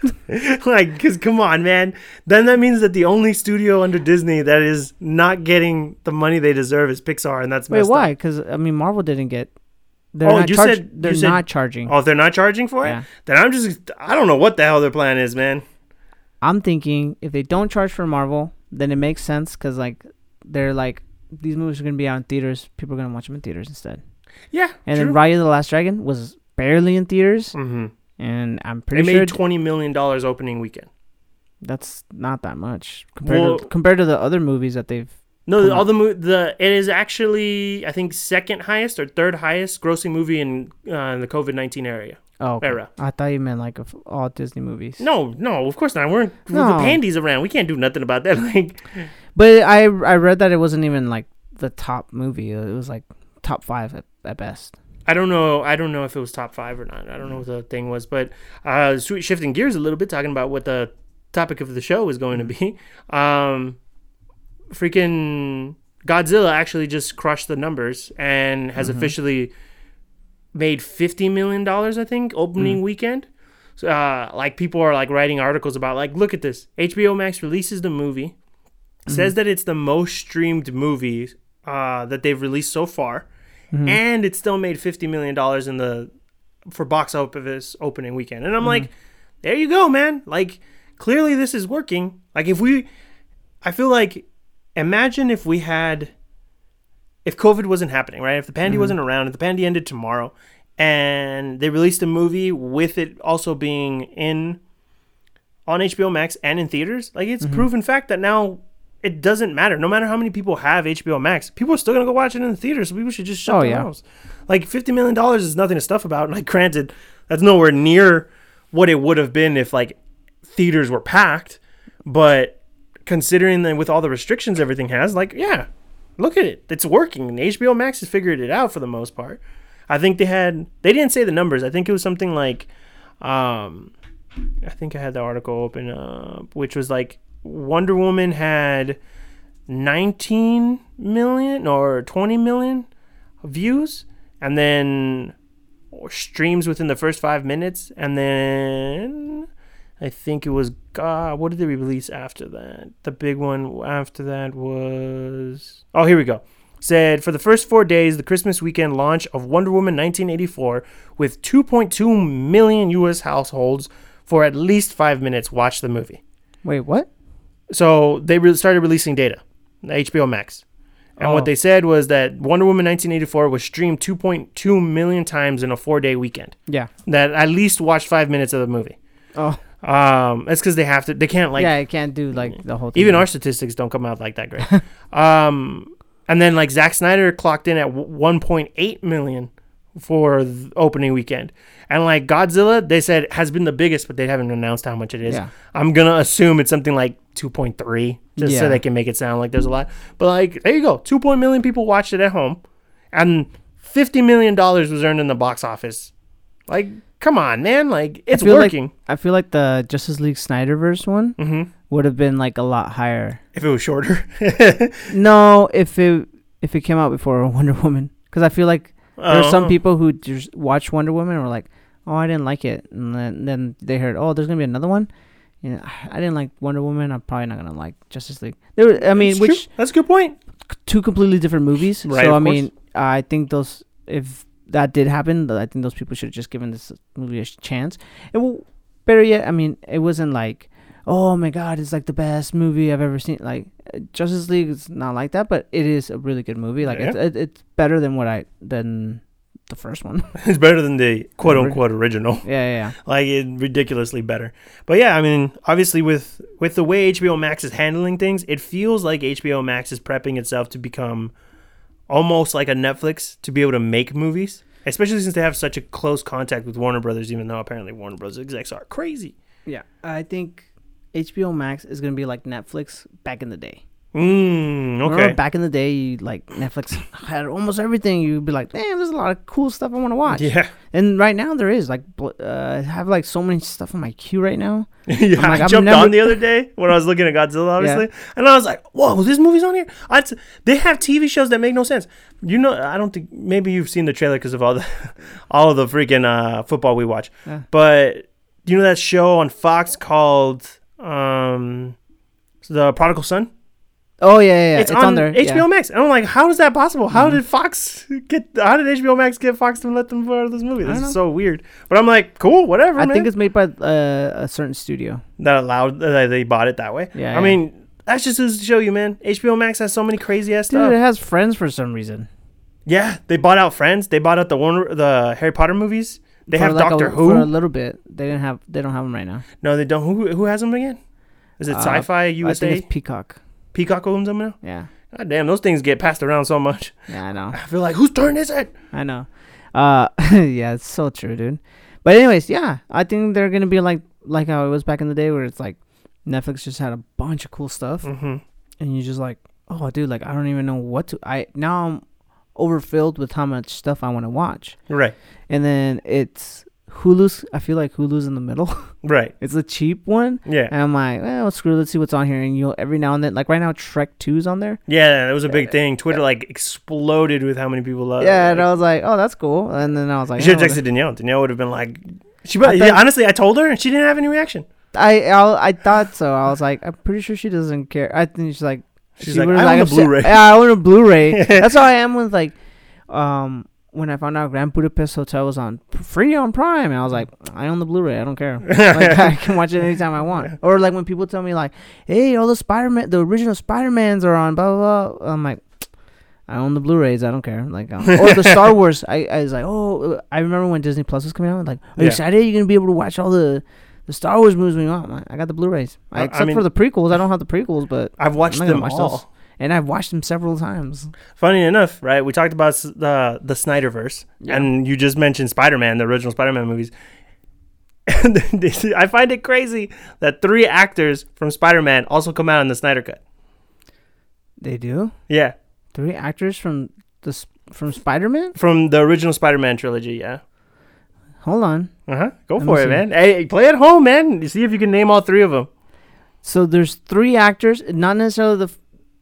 like, because come on, man. Then that means that the only studio under Disney that is not getting the money they deserve is Pixar, and that's Wait, why? Because I mean, Marvel didn't get. They're Oh, not you charge- said- they're you said- not charging. Oh, if they're not charging for it, Yeah. then I'm just I don't know what the hell their plan is, man. I'm thinking if they don't charge for Marvel, then it makes sense because like they're like these movies are gonna be out in theaters. People are gonna watch them in theaters instead. Yeah, And true. then Raya the Last Dragon was barely in theaters, mm-hmm. and I'm pretty It pretty made sure twenty million dollars opening weekend. that's not that much compared Well- to compared to the other movies that they've. No, all the mo- the it is actually I think second highest or third highest grossing movie in uh, the COVID nineteen area. Oh, okay. Era. I thought you meant like all Disney movies. No, no, of course not. We're with the No. pandies around. We can't do nothing about that. Like, But I I read that it wasn't even like the top movie. It was like top five at, at best. I don't know. I don't know if it was top five or not. I don't know what the thing was, but uh, shifting gears a little bit, talking about what the topic of the show is going to be. Um, freaking Godzilla actually just crushed the numbers and has officially made fifty million dollars. I think opening weekend. So, uh, like people are like writing articles about like, look at this. HBO Max releases the movie, says that it's the most streamed movie uh, that they've released so far, Mm-hmm. and it still made fifty million dollars in the for box office opening weekend. And I'm mm-hmm. like, there you go, man. Like clearly this is working. Like if we I feel like imagine if we had if COVID wasn't happening, right? If the pandy mm-hmm. wasn't around, if the pandy ended tomorrow and they released a movie with it also being in on HBO Max and in theaters, like it's proven fact that now it doesn't matter. No matter how many people have HBO Max, people are still gonna go watch it in the theater. So people should just shut Oh, their yeah. mouths. Like fifty million dollars is nothing to stuff about. And Like granted, that's nowhere near what it would have been if like theaters were packed. But considering that with all the restrictions everything has, like yeah, look at it, it's working. And HBO Max has figured it out for the most part. I think they had they didn't say the numbers. I think it was something like, um, I think I had the article open up, which was like Wonder Woman had 19 million or 20 million views, and then streams within the first five minutes, and then I think it was God. What did they release after that? The big one after that was oh here we go. Said for the first four days, the Christmas weekend launch of Wonder Woman 1984 with 2.2 million U.S. households for at least five minutes watched the movie. Wait, what? So they re- started releasing data, HBO Max. And Oh. what they said was that Wonder Woman 1984 was streamed 2.2 million times in a four day weekend. Yeah. That at least watched five minutes of the movie. Oh, Um, that's because they have to. They can't like yeah. I can't do like the whole thing. even our statistics don't come out like that great. um, and then like Zack Snyder clocked in at 1.8 million for the opening weekend, and like Godzilla, they said has been the biggest, but they haven't announced how much it is. Yeah. I'm gonna assume it's something like 2.3, just so they can make it sound like there's a lot. But like there you go, 2. point million people watched it at home, and 50 million dollars was earned in the box office. Like, come on, man! Like it's like- working. I feel like the Justice League Snyderverse one hmm would have been like a lot higher. If it was shorter, No, if it if it came out before Wonder Woman, because I feel like there are some Oh. people who just watch Wonder Woman and were like, "Oh, I didn't like it," and then, then they heard, "Oh, there's gonna be another one." You know, I didn't like Wonder Woman. I'm probably not gonna like Justice League. There, were- I mean, It's which true. that's a good point. two completely different movies. Right, so of I mean, I think those if that did happen, th- I think those people should have just given this movie a sh- chance. It will, better yet, I mean, it wasn't like, oh my god, it's like the best movie I've ever seen. Like uh, Justice League is not like that, but it is a really good movie. Like it's Yeah. it, it's better than what I than the first one. It's better than the quote unquote original. yeah, yeah, yeah. Like it ridiculously better. But yeah, I mean, obviously with with the way HBO Max is handling things, it feels like HBO Max is prepping itself to become almost like a Netflix to be able to make movies. Especially since they have such a close contact with Warner Brothers, even though apparently Warner Brothers execs are crazy. Yeah, I think HBO Max is gonna be like Netflix back in the day. Mm, Remember okay. back in the day, you, like Netflix had almost everything. You'd be like, "Damn, there's a lot of cool stuff I want to watch." Yeah. And right now there is like, uh, I have like so many stuff on my queue right now. yeah, like, I jumped never- on the other day when I was looking at Godzilla, obviously, and I was like, "Whoa, this movie's on here!" I t- they have TV shows that make no sense. You know, I don't think maybe you've seen the trailer because of all the all of the freaking uh, football we watch. Yeah. But you know that show on Fox called um, The Prodigal Son? Oh yeah, yeah, yeah. it's, on, there. HBO yeah. Max. And I'm like, how is that possible? How Mhm. did Fox get? How did HBO Max get Fox to let them put out this movie? This is know. so weird. But I'm like, cool, whatever. I man think it's made by uh, a certain studio. that allowed that they bought it that way. Yeah, I yeah. mean, that's just to show you, man. HBO Max has so many crazy ass Dude, stuff. it has Friends for some reason. Yeah, they bought out Friends. They bought out the Warner, the Harry Potter movies. They have like Doctor a, Who. for a little bit. They didn't have. They don't have them right now. no, they don't. Who who has them again? Is it Uh, Sci-Fi USA? I think it's Peacock. Peacock owns them now. Yeah, God damn, those things get passed around so much. yeah, I know. I feel like whose turn is it? I know. Uh, yeah, it's so true, dude. But anyways, yeah, I think they're gonna be like like how it was back in the day, where it's like Netflix just had a bunch of cool stuff, Mm-hmm. and you just like, oh, dude, like I don't even know what to. I now I'm overfilled with how much stuff I want to watch, Right, and then it's Hulu's. I feel like Hulu's in the middle. right. it's a cheap one, Yeah, and I'm like, well, screw. it, Let's see what's on here, and you'll every now and then, like right now, Trek 2's on there. yeah. That was a big thing. Twitter like exploded with how many people love. yeah, it. and I was like, oh, that's cool. And then I was like, You should have texted Danielle. Danielle would have been like, she. Thought- yeah, honestly, I told her and she didn't have any reaction. I I, I thought so. I was like, I'm pretty sure she doesn't care. I think she's like, She's she like, I own I'm Blu-ray. Yeah, I own a Blu-ray. That's how I am with like, um, when I found out Grand Budapest Hotel was on free on Prime, and I was like, I own the Blu-ray. I don't care. like I can watch it anytime I want. Or like when people tell me like, Hey, all the Spider-Man, the original Spider-Mans are on. Blah blah. blah. I'm like. I own the Blu-rays. I don't care. Like, um, or the Star Wars. I, I was like, oh, I remember when Disney Plus was coming out. Like, are you Yeah. excited? You're gonna be able to watch all the the Star Wars movies you want. I got the Blu-rays. I- I except mean- for the prequels, I don't have the prequels, but I've watched them watch all. those. and I've watched them several times. Funny enough, right? We talked about the the Snyderverse, Yeah. and you just mentioned Spider Man, the original Spider Man movies. I find it crazy that three actors from Spider Man also come out in the Snyder cut. They do Yeah, three actors from the s- from Spider-Man. from the original Spider Man trilogy. Yeah. Hold on. Uh huh. Go Let for it, see. man. Hey, play at home, man. See if you can name all three of them. So there's three actors, not necessarily the f-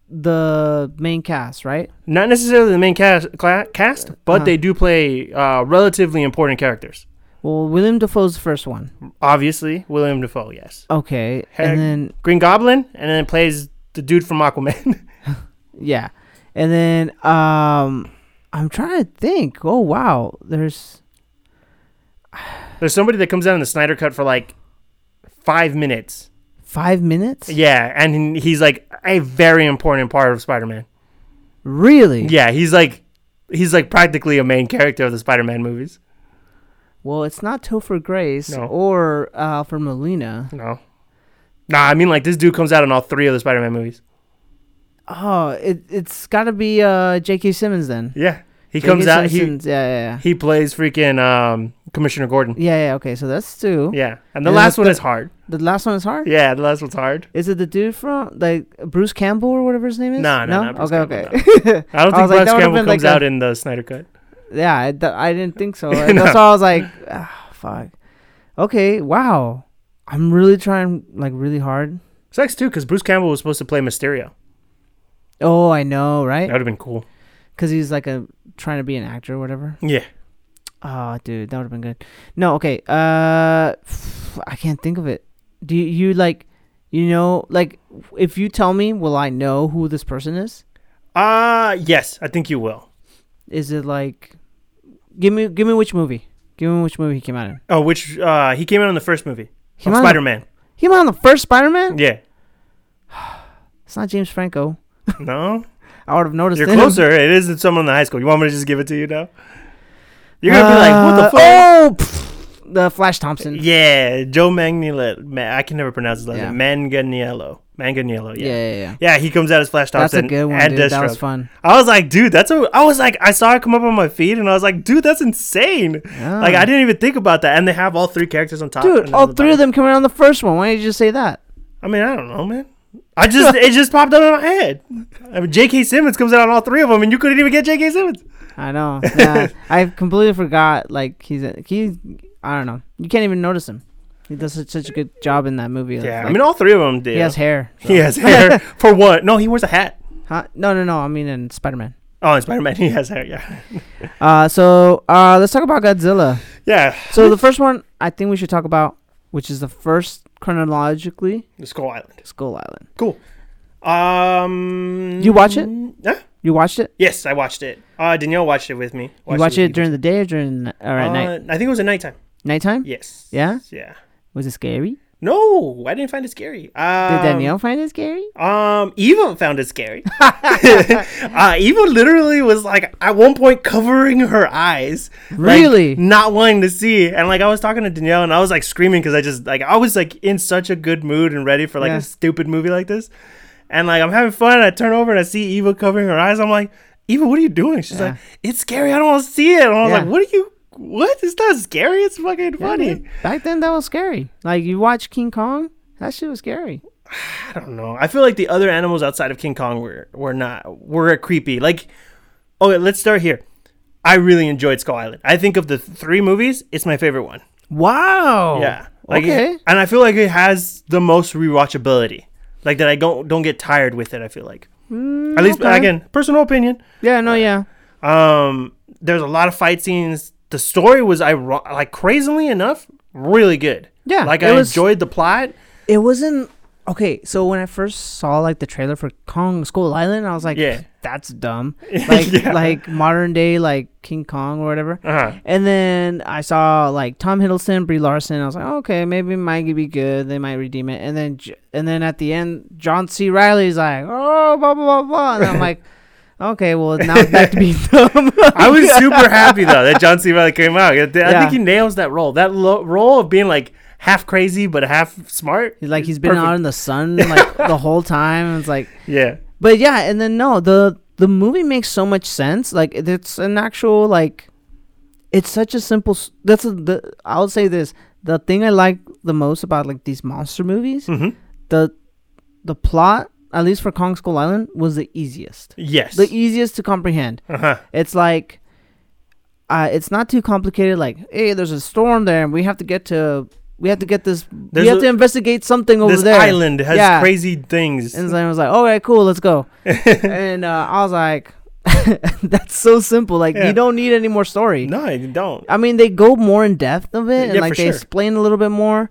the main cast, right? Not necessarily the main cast, cla- cast but Uh-huh. they do play uh, relatively important characters. Well, William Dafoe's the first one. Obviously, William Dafoe, yes. Okay, Heck. and then Green Goblin, and then plays the dude from Aquaman. yeah, and then um, I'm trying to think. Oh wow, there's There's somebody that comes out in the Snyder cut for like five minutes. five minutes. Yeah, and he's like a very important part of Spider-Man. Really? Yeah, he's like he's like practically a main character of the Spider-Man movies. Well, it's not Topher Grace No. or uh, Alfred Molina. No. Nah, I mean like this dude comes out in all three of the Spider-Man movies. Oh, it it's got to be uh, J.K. Simmons then. Yeah. He comes out he Simmons, yeah, yeah, he plays freaking um Commissioner Gordon. yeah, yeah, yeah. Okay, so that's two. Yeah. And the And last one is hard. The last one is hard. Yeah, the last one's hard. Is it the dude from like Bruce Campbell or whatever his name is? No, no, Bruce okay, Campbell, okay. I don't think like, Bruce would've Campbell comes like a- out in the Snyder cut. yeah, I, th- I didn't think so. No. That's why I was like, ah, fuck. Okay, wow. I'm really trying like really hard. Sucks too, because Bruce Campbell was supposed to play Mysterio. Oh, I know, right? That would have been cool. Because he's like a trying to be an actor or whatever. Yeah. Oh, dude, that would have been good. No, okay. Uh, I can't think of it. Do you, you like, you know, like if you tell me, will I know who this person is? Uh yes, I think you will. Is it like, give me, give me which movie? Give me which movie he came out in. Oh, which uh he came out in the first movie. He came out in- Spider Man. He came out in the first Spider-Man. Yeah. It's not James Franco. No? I would have noticed. You're him. closer. It is someone in the high school. You want me to just give it to you now? You're gonna be like, what the Uh, fuck? Oh, pff, the Flash Thompson. Yeah, Joe Manganiello. Ma- I can never pronounce his last Yeah. name. Manganiello. Manganiello. Yeah, Yeah. yeah, yeah. Yeah, he comes out as Flash Thompson. That's a good one, and dude. That was fun. I was like, dude, that's a. I was like, I saw it come up on my feed, and I was like, dude, that's insane. Yeah. Like, I didn't even think about that. And they have all three characters on top. Dude, all three of them coming out on the first one. Why did you just say that? I mean, I don't know, man. I just it just popped up in my head. I mean, J.K. Simmons comes out on all three of them, and you couldn't even get J.K. Simmons. I know. Yeah, I completely forgot. Like he's a, he. I don't know. You can't even notice him. He does such, such a good job in that movie. Yeah, I mean, all three of them did. he has hair. so- He has hair for what? No, he wears a hat. Huh? No, no, no. I mean, in Spider Man. Oh, in Spider Man, he has hair. Yeah, Uh, so uh, let's talk about Godzilla. yeah. So the first one I think we should talk about, which is the first chronologically, The Skull Island. Skull Island. Cool. Um, You watch it? Yeah. You watched it? Yes, I watched it. Uh, Danielle watched it with me. you watched it during the day or during the, or at uh, night? I think it was at nighttime. Nighttime? Yes. Yeah? Yeah. Was it scary? No, I didn't find it scary. Um, Did Danielle find it scary? Um, Eva found it scary. uh, Eva literally was like at one point covering her eyes, like, Really? not wanting to see. And like I was talking to Danielle, and I was like screaming because I just like I was like in such a good mood and ready for like Yeah. a stupid movie like this. And like I'm having fun, and I turn over and I see Eva covering her eyes. I'm like, Eva, what are you doing? She's Yeah. like, it's scary. I don't want to see it. And I was Yeah. like, what are you? What? It's not scary. It's fucking Yeah, funny. man. Back then, that was scary. Like you watch King Kong, that shit was scary. I don't know. I feel like the other animals outside of King Kong were were not were creepy. Like, okay, let's start here. I really enjoyed Skull Island. I think of the three movies, it's my favorite one. Wow. yeah, like, okay. and I feel like it has the most rewatchability. Like that, I don't don't get tired with it. I feel like, Mm, at least okay. again, personal opinion. Yeah. No. Yeah. Um, there's a lot of fight scenes. The story was I like crazily enough really good. Yeah. Like I was, enjoyed the plot. It wasn't okay, so when I first saw like the trailer for Kong Skull Island, I was like, Yeah. that's dumb. Like Yeah. like modern day like King Kong or whatever. Uh-huh. And then I saw like Tom Hiddleston, Brie Larson. I was like, okay, maybe it might be good. They might redeem it. And then and then at the end, John C. Reilly's like, oh, blah blah blah blah. And I'm like, okay, well now it's back to being dumb. I was super happy though that John C. Reilly came out. I I Yeah. think he nails that role. That lo- role of being like half crazy but half smart. He's like he's been perfect. out in the sun like the whole time. It's like, Yeah. but yeah, and then no, the the movie makes so much sense. Like it's an actual like, it's such a simple. s- That's a, the I'll say this. The thing I like the most about like these monster movies, hmm the the plot, at least for Kong Skull Island, was the easiest. Yes. The easiest to comprehend. uh-huh. It's like, uh, it's not too complicated. Like, hey, there's a storm there, and we have to get to. We have to get this. There's we have a- to investigate something over This there. island has Yeah. crazy things. And I was like, okay, cool, let's go. and uh, I was like, that's so simple. Like, Yeah. you don't need any more story. no, you don't. I mean, they go more in depth of it, and Yeah, like they sure. explain a little bit more.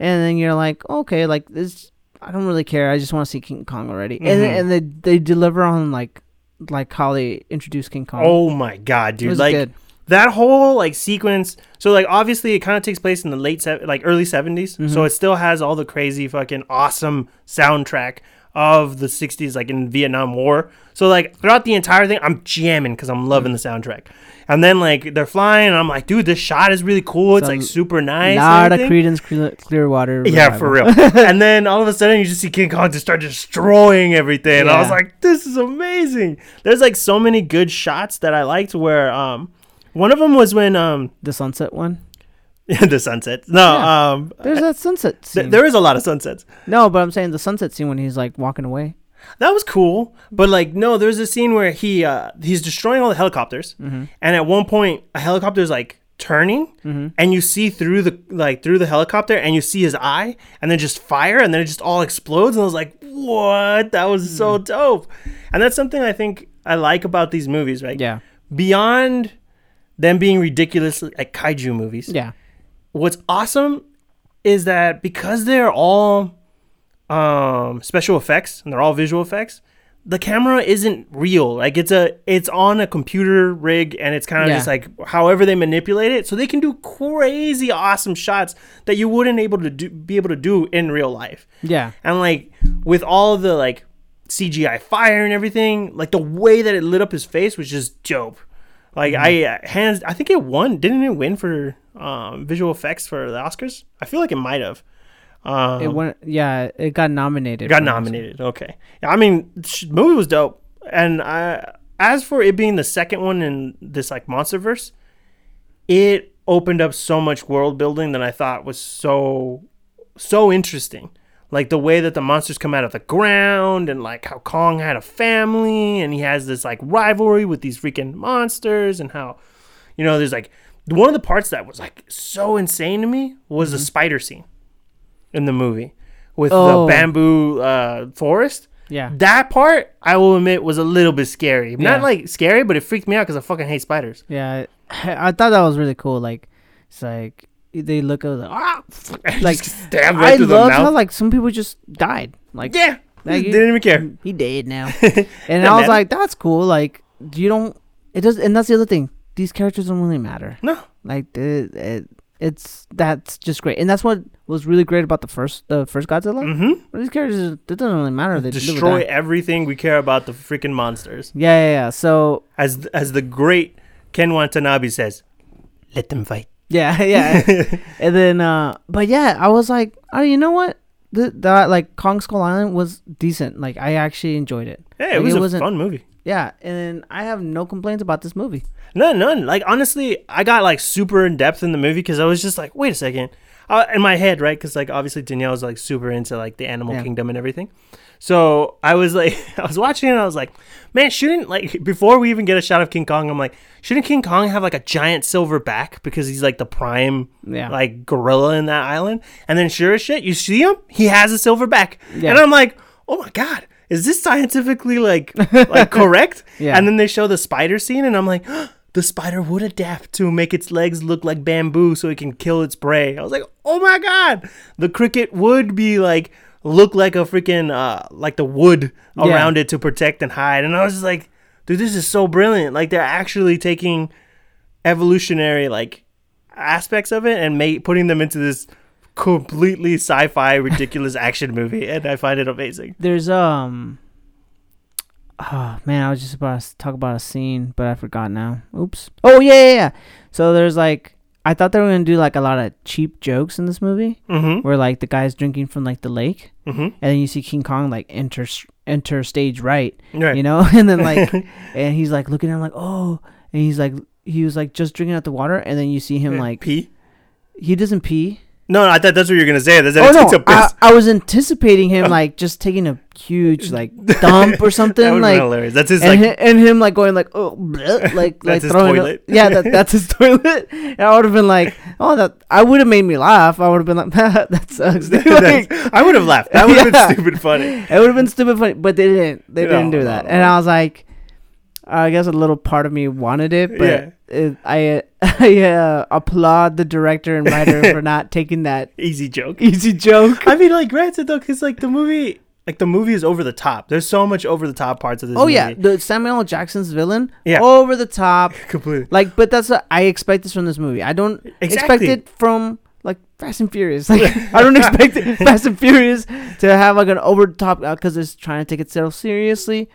And then you're like, okay, like this, I don't really care. I just want to see King Kong already. And Mhm. and they they deliver on like like how they introduced King Kong. Oh my god, dude! Like good. that whole like sequence. So like obviously it kind of takes place in the late se- like early 70s. Mm-hmm. So it still has all the crazy fucking awesome soundtrack of the 60s like in Vietnam War. So like throughout the entire thing I'm jamming cuz I'm loving the soundtrack. And then like they're flying and I'm like, dude, this shot is really cool. It's like super nice. of everything. Creedence Clear- Clearwater. Yeah, for real. and then all of a sudden, you just see King Kong just start destroying everything. And I was like, "This is amazing." There's like so many good shots that I liked. Where um, one of them was when um, The sunset one. the sunset. No, Yeah. um, There's that sunset th- there is a lot of sunsets. no, but I'm saying the sunset scene when he's like walking away. That was cool, but like no, there's a scene where he uh, he's destroying all the helicopters, Mm-hmm. and at one point a helicopter is like turning, and you see through the like through the helicopter, and you see his eye, and then just fire, and then it just all explodes, and I was like, what? That was so Mm-hmm. dope, and that's something I think I like about these movies, right? Yeah. Beyond them being ridiculous like kaiju movies, Yeah. what's awesome is that because they're all um special effects and they're all visual effects the camera isn't real like it's a it's on a computer rig and it's kind of Yeah. just like however they manipulate it so they can do crazy awesome shots that you wouldn't able to do be able to do in real life Yeah. and like with all the like CGI fire and everything, like the way that it lit up his face was just dope. Like I uh, hands, I think it won. Didn't it win for um, visual effects for the Oscars? I feel like it might have. Um, It went. Yeah. It got nominated. got for an Oscar. nominated. Okay, yeah, I mean, movie was dope. And I, as for it being the second one in this like MonsterVerse, it opened up so much world building that I thought was so so interesting. Like the way that the monsters come out of the ground and like how Kong had a family and he has this like rivalry with these freaking monsters and how you know there's like one of the parts that was like so insane to me was the spider scene in the movie with Oh. the bamboo uh, forest. Yeah. That part, I will admit, was a little bit scary. Yeah. Not like scary, but it freaked me out because I fucking hate spiders. Yeah. I, thought that was really cool. Like, it's like they look at like, ah, like right I through love how like some people just died. Like, yeah, Like, you- didn't even care. he dead now. And I was matter. like, that's cool. Like, you don't. It does, and that's the other thing. These characters don't really matter. No, Like, it, it, it's that's just great, and that's what was really great about the first the first Godzilla. mm-hmm. These characters, it doesn't really matter. They destroy everything we care about the freaking monsters. Yeah, yeah, yeah. So As as the great Ken Watanabe says, let them fight. yeah, yeah. and then, uh, but yeah, I was like, oh, you know what? The, that like Kong Skull Island was decent. Like, I actually enjoyed it. Hey, it Like, was it a fun movie. Yeah, and I have no complaints about this movie. None, none. Like honestly, I got like super in depth in the movie because I was just like, wait a second, uh, in my head, right? Because like obviously Danielle is like super into like the animal Yeah. kingdom and everything. So I was like, I was watching it, and I was like, man, shouldn't like before we even get a shot of King Kong, I'm like, shouldn't King Kong have like a giant silver back because he's like the prime Yeah. like gorilla in that island? And then sure as shit, you see him, he has a silver back, Yeah. and I'm like, oh my god. Is this scientifically like like correct? Yeah. And then they show the spider scene, and I'm like, the spider would adapt to make its legs look like bamboo so it can kill its prey. I was like, oh my god, the cricket would be like look like a freaking uh like the wood Yeah. around it to protect and hide. And I was just like, dude, this is so brilliant. Like they're actually taking evolutionary like aspects of it and ma- putting them into this completely sci-fi ridiculous action movie and I find it amazing. There's um. Oh man, I was just about to talk about a scene, but I forgot now. Oops. Oh yeah, yeah, yeah. So there's like, I thought they were gonna do like a lot of cheap jokes in this movie, Mhm. where like the guy's drinking from like the lake, Mhm. and then you see King Kong like enter enter stage right, Right. you know, and then like, and he's like looking at him like, oh, and he's like, he was like just drinking out the water, and then you see him like, pee. he doesn't pee. No, I thought that's what you were gonna say. That's Oh no, I. I was anticipating him like just taking a huge like dump or that something would like hilarious. That's his and, like hi- and him like going like oh bleh, like like throwing up- toilet. yeah that, that's his toilet and I would have been like oh that I would have made me laugh I would have been like that sucks Like, I would have laughed. That would have Yeah. been stupid funny. it would have been stupid funny but they didn't they No, didn't do no, that no. and I was like I guess a little part of me wanted it but Yeah. it, I I uh, applaud the director and writer for not taking that Easy joke. easy joke I mean, like, granted though, because like the movie, like the movie is over the top. There's so much over the top parts of this. oh movie. yeah the Samuel Jackson's villain Yeah. over the top completely. Like, but that's what I expect this from this movie. I don't expect it from like Fast and Furious. Like, I don't expect Fast and Furious to have like an over the top because it's trying to take itself seriously.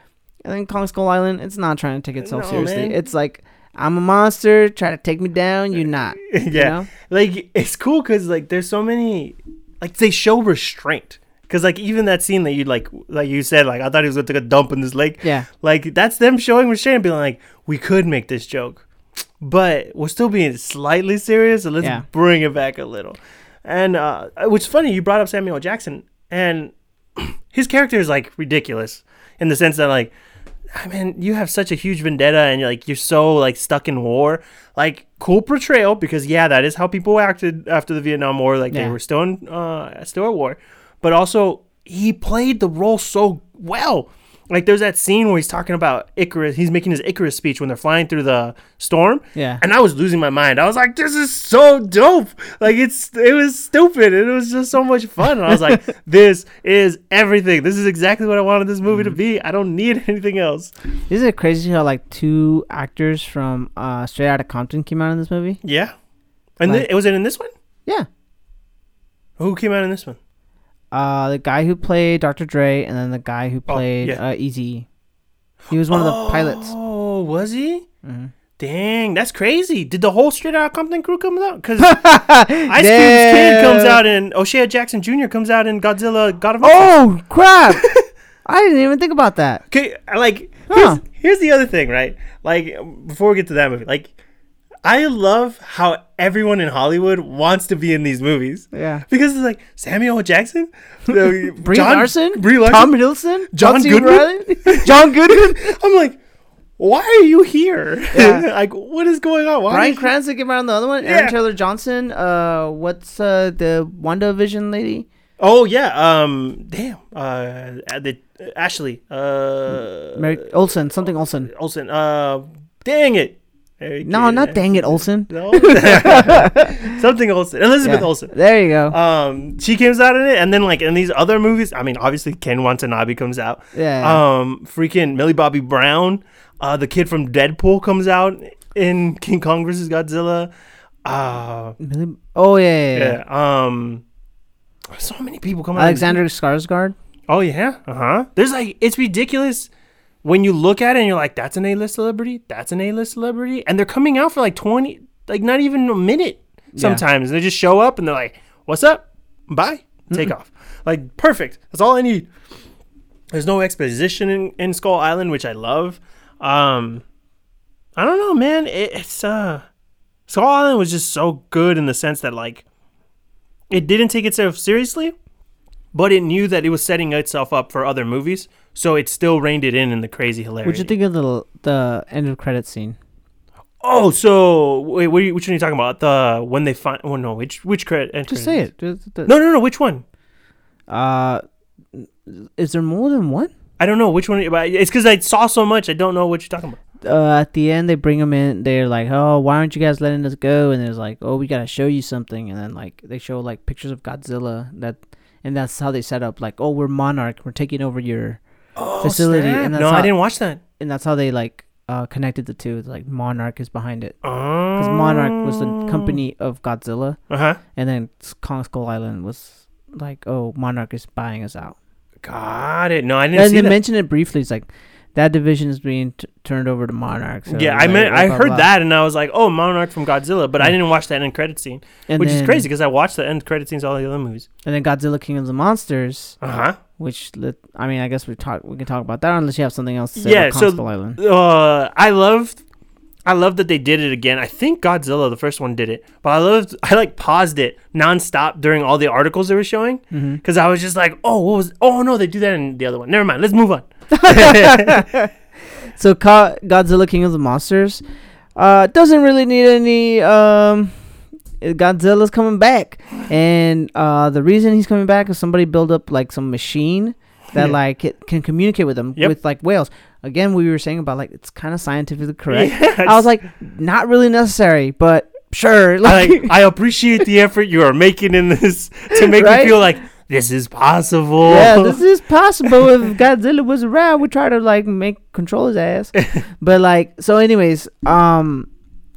And then Kong Skull Island, it's not trying to take itself No, seriously. man. It's like I'm a monster, try to take me down. You're not. yeah, You know? like it's cool because like there's so many, like they show restraint. Because like even that scene that you like, like you said, like I thought he was gonna take a dump in this lake. Yeah. Like that's them showing restraint, being like, we could make this joke, but we're still being slightly serious, so let's Yeah. bring it back a little. And uh, which is funny, you brought up Samuel Jackson, and his character is like ridiculous in the sense that like, I mean, you have such a huge vendetta, and you're like you're so like stuck in war. Like cool portrayal because yeah, that is how people acted after the Vietnam War. Like they were still in, uh, still at war, but also he played the role so well. Like there's that scene where he's talking about Icarus. He's making his Icarus speech when they're flying through the storm. Yeah. And I was losing my mind. I was like, "This is so dope!" Like it's it was stupid. and It was just so much fun. And I was like, "This is everything. This is exactly what I wanted this movie to be. I don't need anything else." Isn't it crazy how like two actors from uh, Straight Outta Compton came out in this movie? Yeah. And Like- thi- was it in this one? Yeah. Who came out in this one? Uh, the guy who played Dr. Dre and then the guy who played yeah. uh, Eazy. He was one of the pilots. Oh, was he? Mhm. Dang, that's crazy. Did the whole Straight Outta Compton crew come out? Because Ice Cube's kid comes out and O'Shea Jackson Jr. comes out in Godzilla God of. Oh crap! I didn't even think about that. Okay, like Huh. here's, here's the other thing, right? Like before we get to that movie, like I love how everyone in Hollywood wants to be in these movies. Yeah. Because it's like Samuel Jackson, Brie Brie Larson, Brie Larson. Tom Hiddleston, John John Goodman? John Goodman, I'm like, why are you here? Yeah. like, what is going on? Why Bryan is- Cranston came out on the other one. Yeah. Aaron Taylor Johnson. Uh, what's uh the WandaVision lady? Oh yeah. Um. Damn. Uh. The Ashley. Uh. Mary Olsen, something Olsen. Olsen. Uh. Dang it. No, not dang it, Olsen. No. Something Olsen. Elizabeth Yeah. Olsen. There you go. Um. She comes out in it, and then like in these other movies, I mean, obviously Ken Watanabe comes out. yeah. Um. Freaking Millie Bobby Brown. Uh. The kid from Deadpool comes out in King Kong versus Godzilla. Uh. Millie- oh yeah, yeah, yeah. Yeah. Um. So many people come out. Alexander Skarsgård. Oh yeah, uh huh. There's like it's ridiculous when you look at it and you're like, that's an A-list celebrity, that's an A-list celebrity, and they're coming out for like twenty, like not even a minute. Sometimes they just show up and they're like, "What's up? Bye, take off." Like perfect. That's all I need. There's no exposition in, in Skull Island, which I love. Um, I don't know, man. It, it's uh, Skull Island was just so good in the sense that like, it didn't take itself seriously, but it knew that it was setting itself up for other movies, so it still reined it in in the crazy hilarity. What'd you think of the the end of credit scene? Oh, so wait, what are you, which one are you talking about? The when they find? Oh no, which which credit? Just say it. No, no, no. Which one? Uh, is there more than one? I don't know which one. It's because I saw so much. I don't know what you're talking about. uh, at the end they bring them in. They're like, "Oh, why aren't you guys letting us go?" And there's like, "Oh, we gotta show you something." And then like they show like pictures of Godzilla that, and that's how they set up like, oh, we're Monarch, we're taking over your Oh, facility, snap. and that's no, how- I didn't watch that. and that's how they like uh, connected the two. It's like Monarch is behind it Because Monarch was the company of Godzilla, Uh huh. and then Kong Skull Island was like, oh, Monarch is buying us out. Got it. No, I didn't And see they that. mentioned it briefly. It's like that division is being t- turned over to Monarch. So yeah, I like, blah, I blah, heard blah. that, and I was like, "Oh, Monarch from Godzilla," but I didn't watch that end credit scene, And which is crazy because I watched the end credit scenes all the other movies. And then Godzilla King of the Monsters, Uh huh. which I mean, I guess we talk we can talk about that unless you have something else to say Yeah, about so- Island. Uh, I loved, I loved that they did it again. I think Godzilla, the first one, did it, but I loved. I like paused it nonstop during all the articles they were showing Mm-hmm. because I was just like, "Oh, what was? Oh no, they do that in the other one. Never mind. Let's move on." So Ka- Godzilla King of the Monsters uh, doesn't really need any. Um, Godzilla's coming back, and uh, the reason he's coming back is somebody built up like some machine that Yeah. like it can communicate with them Yep. with like whales. Again, we were saying about like it's kind of scientifically correct. Yeah, I was like, not really necessary, but sure. I, Like, like, I appreciate the effort you are making in this to make Right? me feel like this is possible. yeah, this is possible. if Godzilla was around, we try to like make control his ass. but like, so anyways, um,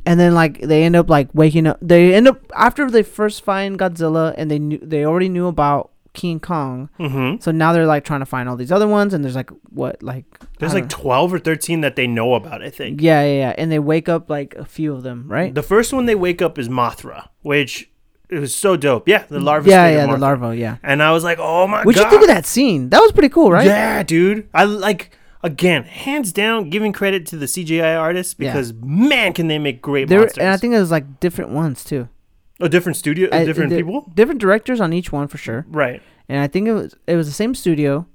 and then like they end up like waking up. They end up after they first find Godzilla, and they knew they already knew about King Kong. mm-hmm. So now they're like trying to find all these other ones, and there's like what like There's like don't 12 or 13 that they know about, I think. yeah, yeah, yeah, and they wake up like a few of them, right? The first one they wake up is Mothra, which it was so dope. Yeah, the larva. yeah, yeah, the larva, yeah. And I was like, oh my God. What'd you think of that scene? That was pretty cool, right? Yeah, dude. I like again, hands down, giving credit to the CGI artists Yeah. because man, can they make great There, monsters. and I think it was like different ones too. oh, different studio, I- different people. different directors on each one for sure. Right, And I think it was it was the same studio,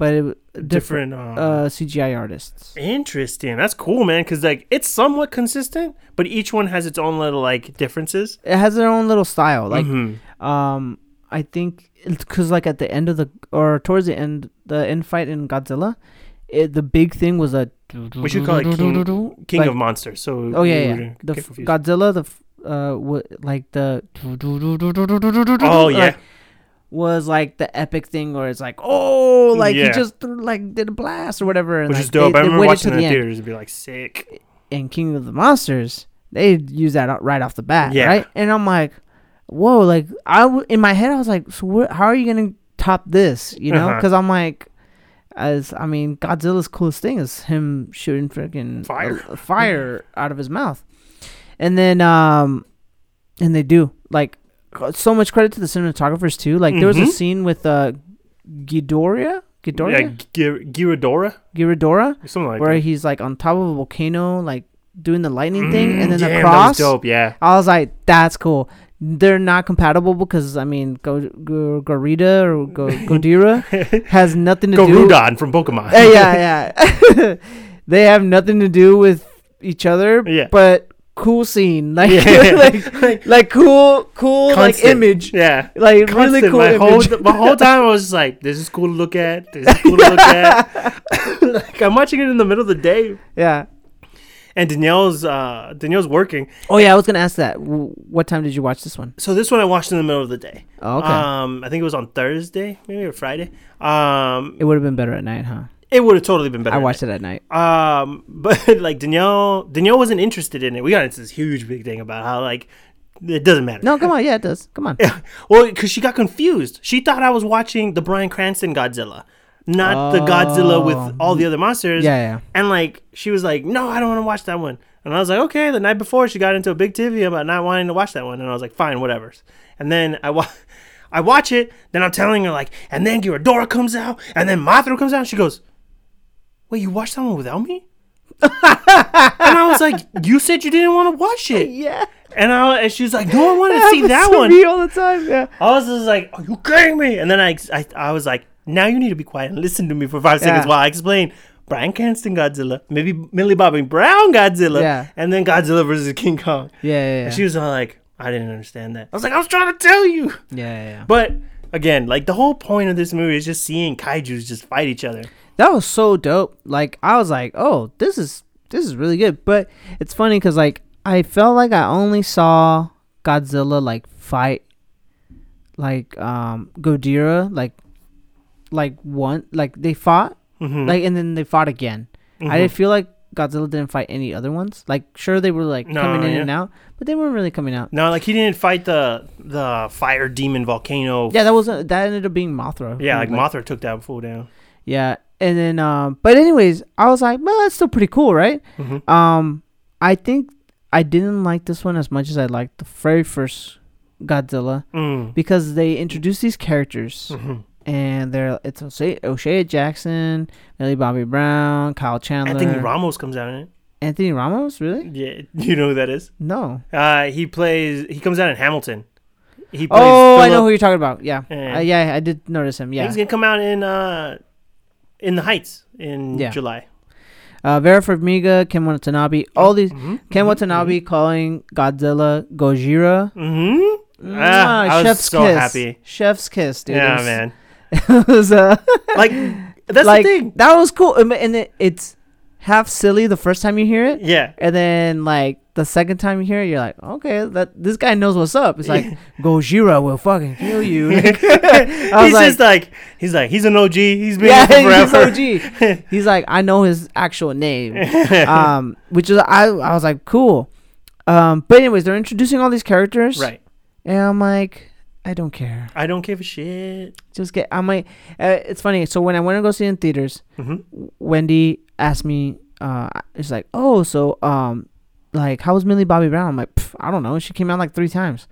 but it different different. uh, uh, CGI artists. Interesting. That's cool, man. Because like it's somewhat consistent, but each one has its own little like differences. It has their own little style. Like Mhm. um, I think because like at the end of the or towards the end the end fight in Godzilla, it, the big thing was a we should call it King, King like- of Monsters. So Oh yeah, yeah. The f- Godzilla, the f- uh, w- like the oh yeah, like, was like the epic thing where it's like oh like Yeah. he just threw, like did a blast or whatever and which like, is dope. they- I remember watching to it the theaters and be like sick. and King of the Monsters, they use that right off the bat, Yeah. right? And I'm like, whoa, like I w- in my head I was like, so wh- how are you gonna top this? You know, Uh-huh. because I'm like, as I mean, Godzilla's coolest thing is him shooting freaking Fire. uh, fire out of his mouth, and then um, and they do like so much credit to the cinematographers too. Like there was a Mhm. scene with uh, Ghidorah, Yeah, Ghidorah, Gir- Gyrodora, Ghidorah, something like where that. he's like on top of a volcano, like doing the lightning thing, and then Mm, the cross. That was dope. Yeah. I was like, that's cool. They're not compatible because I mean, Go, Go Gorita or Go, Godira has nothing to do. Groudon from Pokemon. Uh, yeah, yeah. they have nothing to do with each other. Yeah. But cool scene, like, Yeah. like, like cool, cool, like image, Yeah. like Constant. really cool my image. whole my whole time I was just like, this is cool to look at. This is cool to look at. like I'm watching it in the middle of the day, yeah. and Danielle's uh Danielle's working. Oh yeah, I was gonna ask that. W- What time did you watch this one? So this one I watched in the middle of the day. Oh, okay. Um, I think it was on Thursday, maybe or Friday. Um, it would have been better at night, huh? It would have totally been better. I watched it at night. Um, but like Danielle, Danielle wasn't interested in it. We got into this huge big thing about how like it doesn't matter. No, come on. Yeah, it does. Come on. well, because she got confused. She thought I was watching the Bryan Cranston Godzilla, not the Godzilla Oh. with all the other monsters. Yeah, yeah. And like she was like, "No, I don't want to watch that one." And I was like, "Okay." The night before, she got into a big tivy about not wanting to watch that one, and I was like, "Fine, whatever." And then I wa- I watch it. Then I'm telling her like, and then Gyrodora comes out, and then Mothra comes out. And she goes, "Wait, you watched that one without me?" and I was like, "You said you didn't want to watch it." Yeah. And I and she was like, "No, I want to see that one." me all the time. Yeah. I was just like, "Are you kidding me?" And then I, I, I was like, "Now you need to be quiet and listen to me for five seconds Yeah. while I explain." Bryan Cranston Godzilla, maybe Millie Bobby Brown Godzilla, Yeah. and then Godzilla versus King Kong. Yeah, yeah, yeah. And she was all like, "I didn't understand that." I was like, "I was trying to tell you." yeah, yeah, yeah. But again, like the whole point of this movie is just seeing kaiju's just fight each other. That was so dope. Like I was like, oh, this is this is really good. But it's funny because like I felt like I only saw Godzilla like fight like um Godira like like one like they fought Mhm. like and then they fought again. I Mhm. didn't feel like Godzilla didn't fight any other ones. Like sure they were like No, coming in yeah. and out, but they weren't really coming out. No, like he didn't fight the the fire demon volcano. Yeah, that was that ended up being Mothra. Yeah, who, like Mothra took that fool down. Yeah, and then um, but anyways, I was like, well, that's still pretty cool, right? Mhm. Um, I think I didn't like this one as much as I liked the very first Godzilla Mm. because they introduced these characters Mhm. and they're it's O'Shea, O'Shea Jackson, Millie Bobby Brown, Kyle Chandler, Anthony Ramos comes out in it. Anthony Ramos, really? Yeah, you know who that is? No. Uh, he plays. He comes out in Hamilton. He plays. Oh, I know who you're talking about. Yeah, Yeah. Uh, yeah, I did notice him. Yeah, He's gonna come out in uh, in the Heights in Yeah. July. uh, Vera Farmiga, Ken Watanabe, all these. Mm-hmm. Ken Watanabe calling Godzilla Gojira. Mm-hmm. Ah, I was chef's so kiss. happy. Chef's kiss, dude. It Yeah, was- man. it was uh, Like that's like the thing. that was cool, and and it, it's half silly the first time you hear it, Yeah. and then like the second time you hear it, you're like, okay, that this guy knows what's up. It's like Gojira will fucking kill you. He's like, just like he's like he's an OG. He's been yeah, here he's forever. OG. He's like, I know his actual name, um, which is I I was like, cool. Um, but anyways, they're introducing all these characters, right. And I'm like, I don't care. I don't give a shit. Just get. I'm like, uh, it's funny. So when I went to go see it in theaters, hmm Wendy asked me, uh, it's like, oh, so um, like, how was Millie Bobby Brown? I'm like, I don't know. She came out like three times,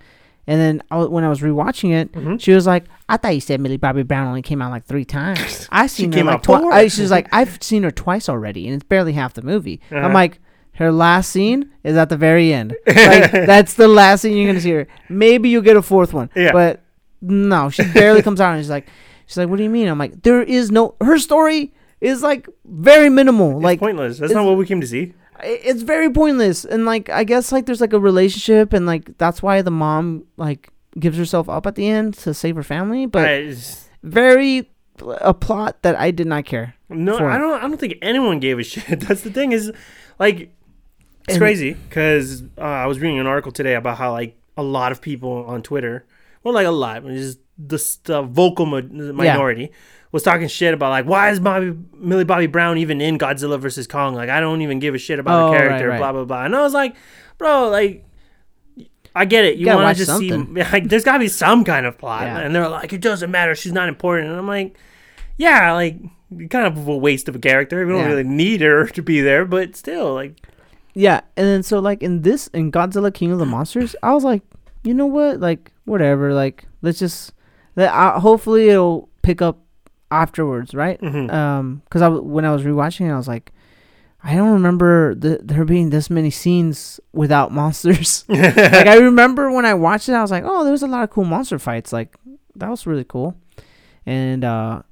and then I, when I was rewatching it, Mhm. she was like, I thought you said Millie Bobby Brown only came out like three times. I seen her like twice. She's like, I've seen her twice already, and it's barely half the movie. Uh-huh. I'm like. Her last scene is at the very end. Like that's the last scene you're gonna see her. Maybe you'll get a fourth one. Yeah. But no, she barely comes out and she's like she's like, What do you mean? I'm like, there is no her story is like very minimal. It's like pointless. That's not what we came to see. It's very pointless. And like I guess like there's like a relationship and like that's why the mom like gives herself up at the end to save her family. But I just- very a plot that I did not care. no, for I don't. I don't think anyone gave a shit. That's the thing. Is like it's And- crazy because uh, I was reading an article today about how like a lot of people on Twitter, well, like a lot, just the, the vocal minority. Was talking shit about like why is Bobby Millie Bobby Brown even in Godzilla versus Kong? Like I don't even give a shit about Oh, the character, right. blah blah blah. And I was like, bro, like I get it. You gotta want to just see like there's got to be some kind of plot. Yeah. And they're like, it doesn't matter. She's not important. And I'm like, yeah, like kind of a waste of a character. We don't Yeah. really need her to be there, but still, like, Yeah, and then so like in this in Godzilla King of the Monsters, I was like, you know what, like whatever, like let's just, let, uh, hopefully it'll pick up afterwards, right? mhm. Um, because I when I was rewatching it, I was like, I don't remember the, there being this many scenes without monsters. like I remember when I watched it, I was like, oh, there was a lot of cool monster fights. Like that was really cool, and uh,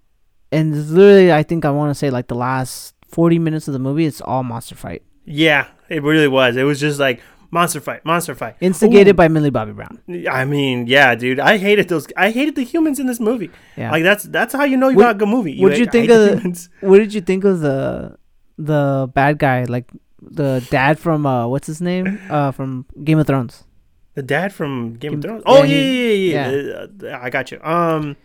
and literally, I think I want to say like the last forty minutes of the movie, it's all monster fight, yeah, it really was. It was just like monster fight, monster fight. instigated Ooh. by Millie Bobby Brown. I mean, yeah, dude, I hated those. I hated the humans in this movie. Yeah. Like that's that's how you know you What- got a good movie. what'd you think of the what did you think of the the bad guy, like the dad from uh, what's his name, uh, from Game of Thrones? The dad from Game Game- of Thrones. Oh yeah, yeah, yeah, yeah. yeah. Uh, I got you. Um,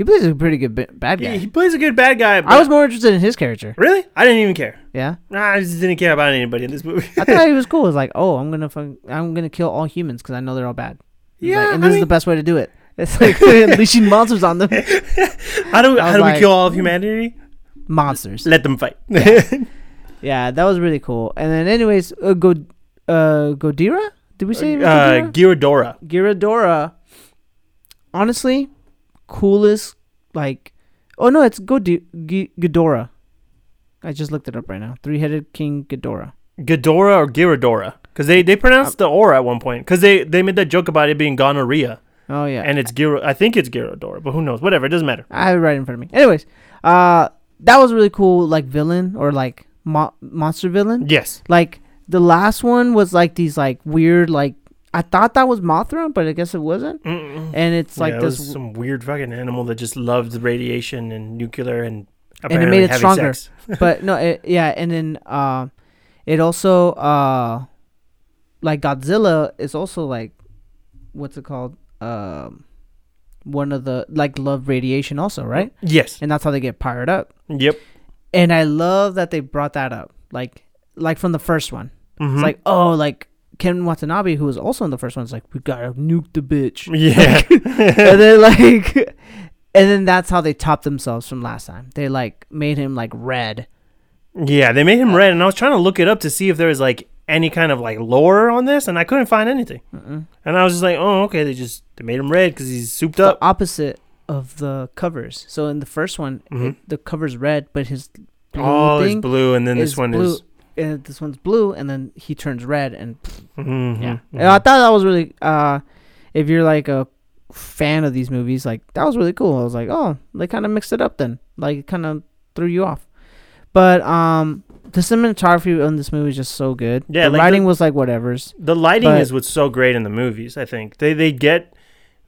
He plays a pretty good ba- bad yeah, guy. he plays a good bad guy. But I was more interested in his character. really. I didn't even care. Yeah, Nah, I just didn't care about anybody in this movie. I thought he was cool. It's like, oh, I'm gonna fuck, I'm gonna kill all humans because I know they're all bad. He's Yeah, like, and I this is mean- the best way to do it. It's like unleashing monsters on them. how do I how was do we like- kill all of humanity? Monsters. Let them fight. Yeah, that was really cool. And then, anyways, uh, go, uh, Godira. Did we say it was uh, Godira? Gyrodora, honestly, coolest like oh no, it's Godi- G- Ghidorah. I just looked it up right now. Three-headed king Ghidorah. Ghidorah or Gyrodora? Because they, they pronounced the aura at one point. Because they, they made that joke about it being gonorrhea. Oh yeah, And it's Gyro. I think it's Gyrodora, but who knows? Whatever. It doesn't matter. I have it right in front of me. Anyways, uh, that was really cool. Like villain or like mo- monster villain. Yes. Like the last one was like these like weird like I thought that was Mothra, but I guess it wasn't. Mm-mm. And it's like yeah, it this, was some weird fucking animal that just loved radiation and nuclear and and it made it stronger. but no, it, yeah, and then uh, it also uh, like Godzilla is also like what's it called? Um, one of the like love radiation also, right? Yes. And that's how they get powered up. Yep. And I love that they brought that up, like like from the first one. Mhm. It's like oh, like Ken Watanabe, who was also in the first one, is like we gotta nuke the bitch, yeah. and then like, and then that's how they topped themselves from last time. They like made him like red. yeah. They made him red, and I was trying to look it up to see if there was like any kind of like lore on this, and I couldn't find anything. Mm-mm. And I was just like, oh, okay. They just they made him red because he's souped The up. opposite of the covers. So in the first one, it, Mhm. the cover's red, but his blue Oh, it's thing blue, and then this is one blue. is. And this one's blue, and then he turns red, and Mhm, yeah, mhm. And I thought that was really. Uh, if you're like a fan of these movies, like that was really cool. I was like, oh, they kind of mixed it up then, like kind of threw you off. But um, the cinematography on this movie is just so good. Yeah, the like writing the- was like whatever's. The lighting But- is what's so great in the movies. I think they they get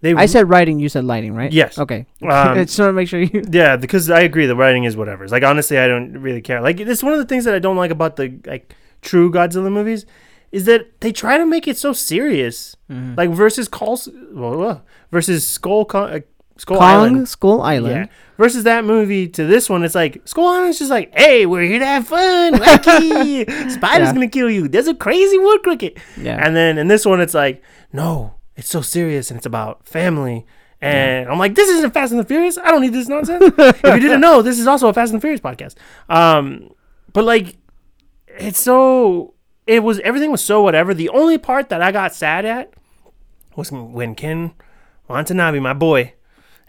they. I said writing, you said lighting, right? Yes. Okay. Um, I just want to make sure you. Yeah, because I agree. The writing is whatever. It's Like honestly, I don't really care. Like it's one of the things that I don't like about the like true Godzilla movies is that they try to make it so serious. Mhm. Like versus Call well, versus Skull Con- uh, Skull Kong Island. Skull Yeah. Island. Versus that movie to this one, it's like Skull Island's just like, hey, we're here to have fun. Wacky. Spider's Yeah. gonna kill you. There's a crazy wood cricket. Yeah. And then in this one, it's like, no, it's so serious and it's about family. And I'm like, this isn't Fast and the Furious. I don't need this nonsense. if you didn't know, this is also a Fast and the Furious podcast. Um, but like, it's so it was everything was so whatever. The only part that I got sad at was when Ken Watanabe, my boy,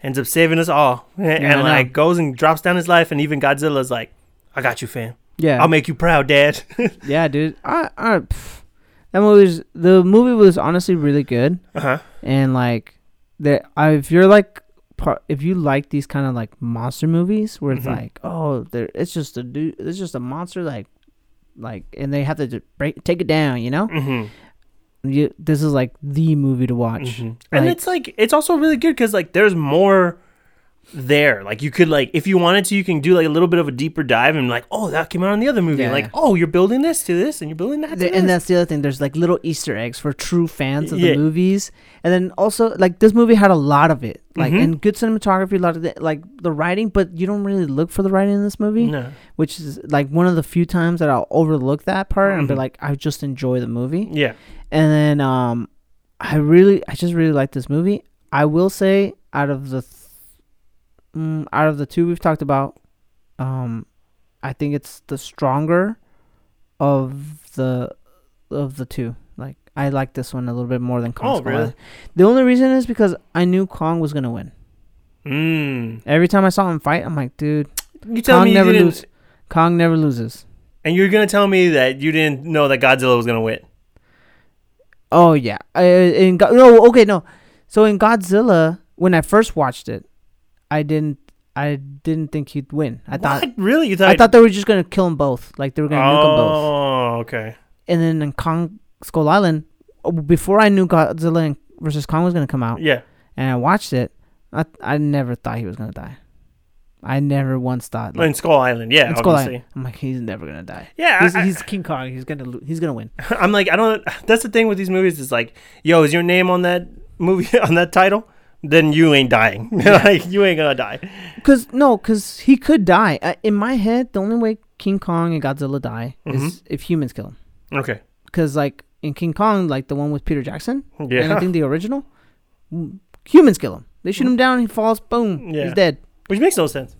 ends up saving us all, and, I and like goes and drops down his life, and even Godzilla's like, "I got you, fam. yeah. I'll make you proud, Dad." yeah, dude. I, I, pff, that movie was the movie was honestly really good. uh huh. and like that if you're like if you like these kind of like monster movies where it's Mhm. like oh there it's just a dude it's just a monster like like and they have to just break take it down you know Mm-hmm. you, this is like the movie to watch Mhm. and it's like it's also really good because like there's more there like you could like if you wanted to you can do like a little bit of a deeper dive and like oh that came out in the other movie Yeah, like yeah. oh you're building this to this and you're building that to The- this. and that's the other thing there's like little easter eggs for true fans of Yeah. the movies and then also like this movie had a lot of it like Mhm. and good cinematography a lot of the, like the writing but you don't really look for the writing in this movie no which is like one of the few times that I'll overlook that part and be Mhm. like, I just enjoy the movie. yeah And then um, I really, I just really like this movie. I will say, out of the, th- mm, out of the two we've talked about, um, I think it's the stronger of the of the two. Like I like this one a little bit more than Kong. Oh, Skull really? Island. The only reason is because I knew Kong was gonna win. mm. Every time I saw him fight, I'm like, dude, you tell Kong me you never didn't, lose. Kong never loses. and you're gonna tell me that you didn't know that Godzilla was gonna win Oh yeah. Uh, in Go- no, okay, no. So in Godzilla, when I first watched it, I didn't, I didn't think he'd win. I thought, what? really you thought I thought they were just gonna kill them both, like they were gonna nuke them both. oh okay And then in Kong Skull Island, before I knew Godzilla and- versus Kong was gonna come out, yeah and I watched it, I I never thought he was gonna die. I never once thought. Like, in Skull Island yeah in Skull obviously Island, I'm like, he's never gonna die. yeah He's, I- I- he's King Kong. He's gonna lo- he's gonna win. I'm like, I don't. That's the thing with these movies. Is like, yo, is your name on that movie on that title? Then you ain't dying. like you ain't gonna die. Cause no, cause he could die. Uh, in my head, the only way King Kong and Godzilla die is Mhm. if humans kill him. Okay. Cause like in King Kong, like the one with Peter Jackson, and I think the original, humans kill him. They shoot him down, he falls, boom, Yeah. he's dead. Which makes no sense.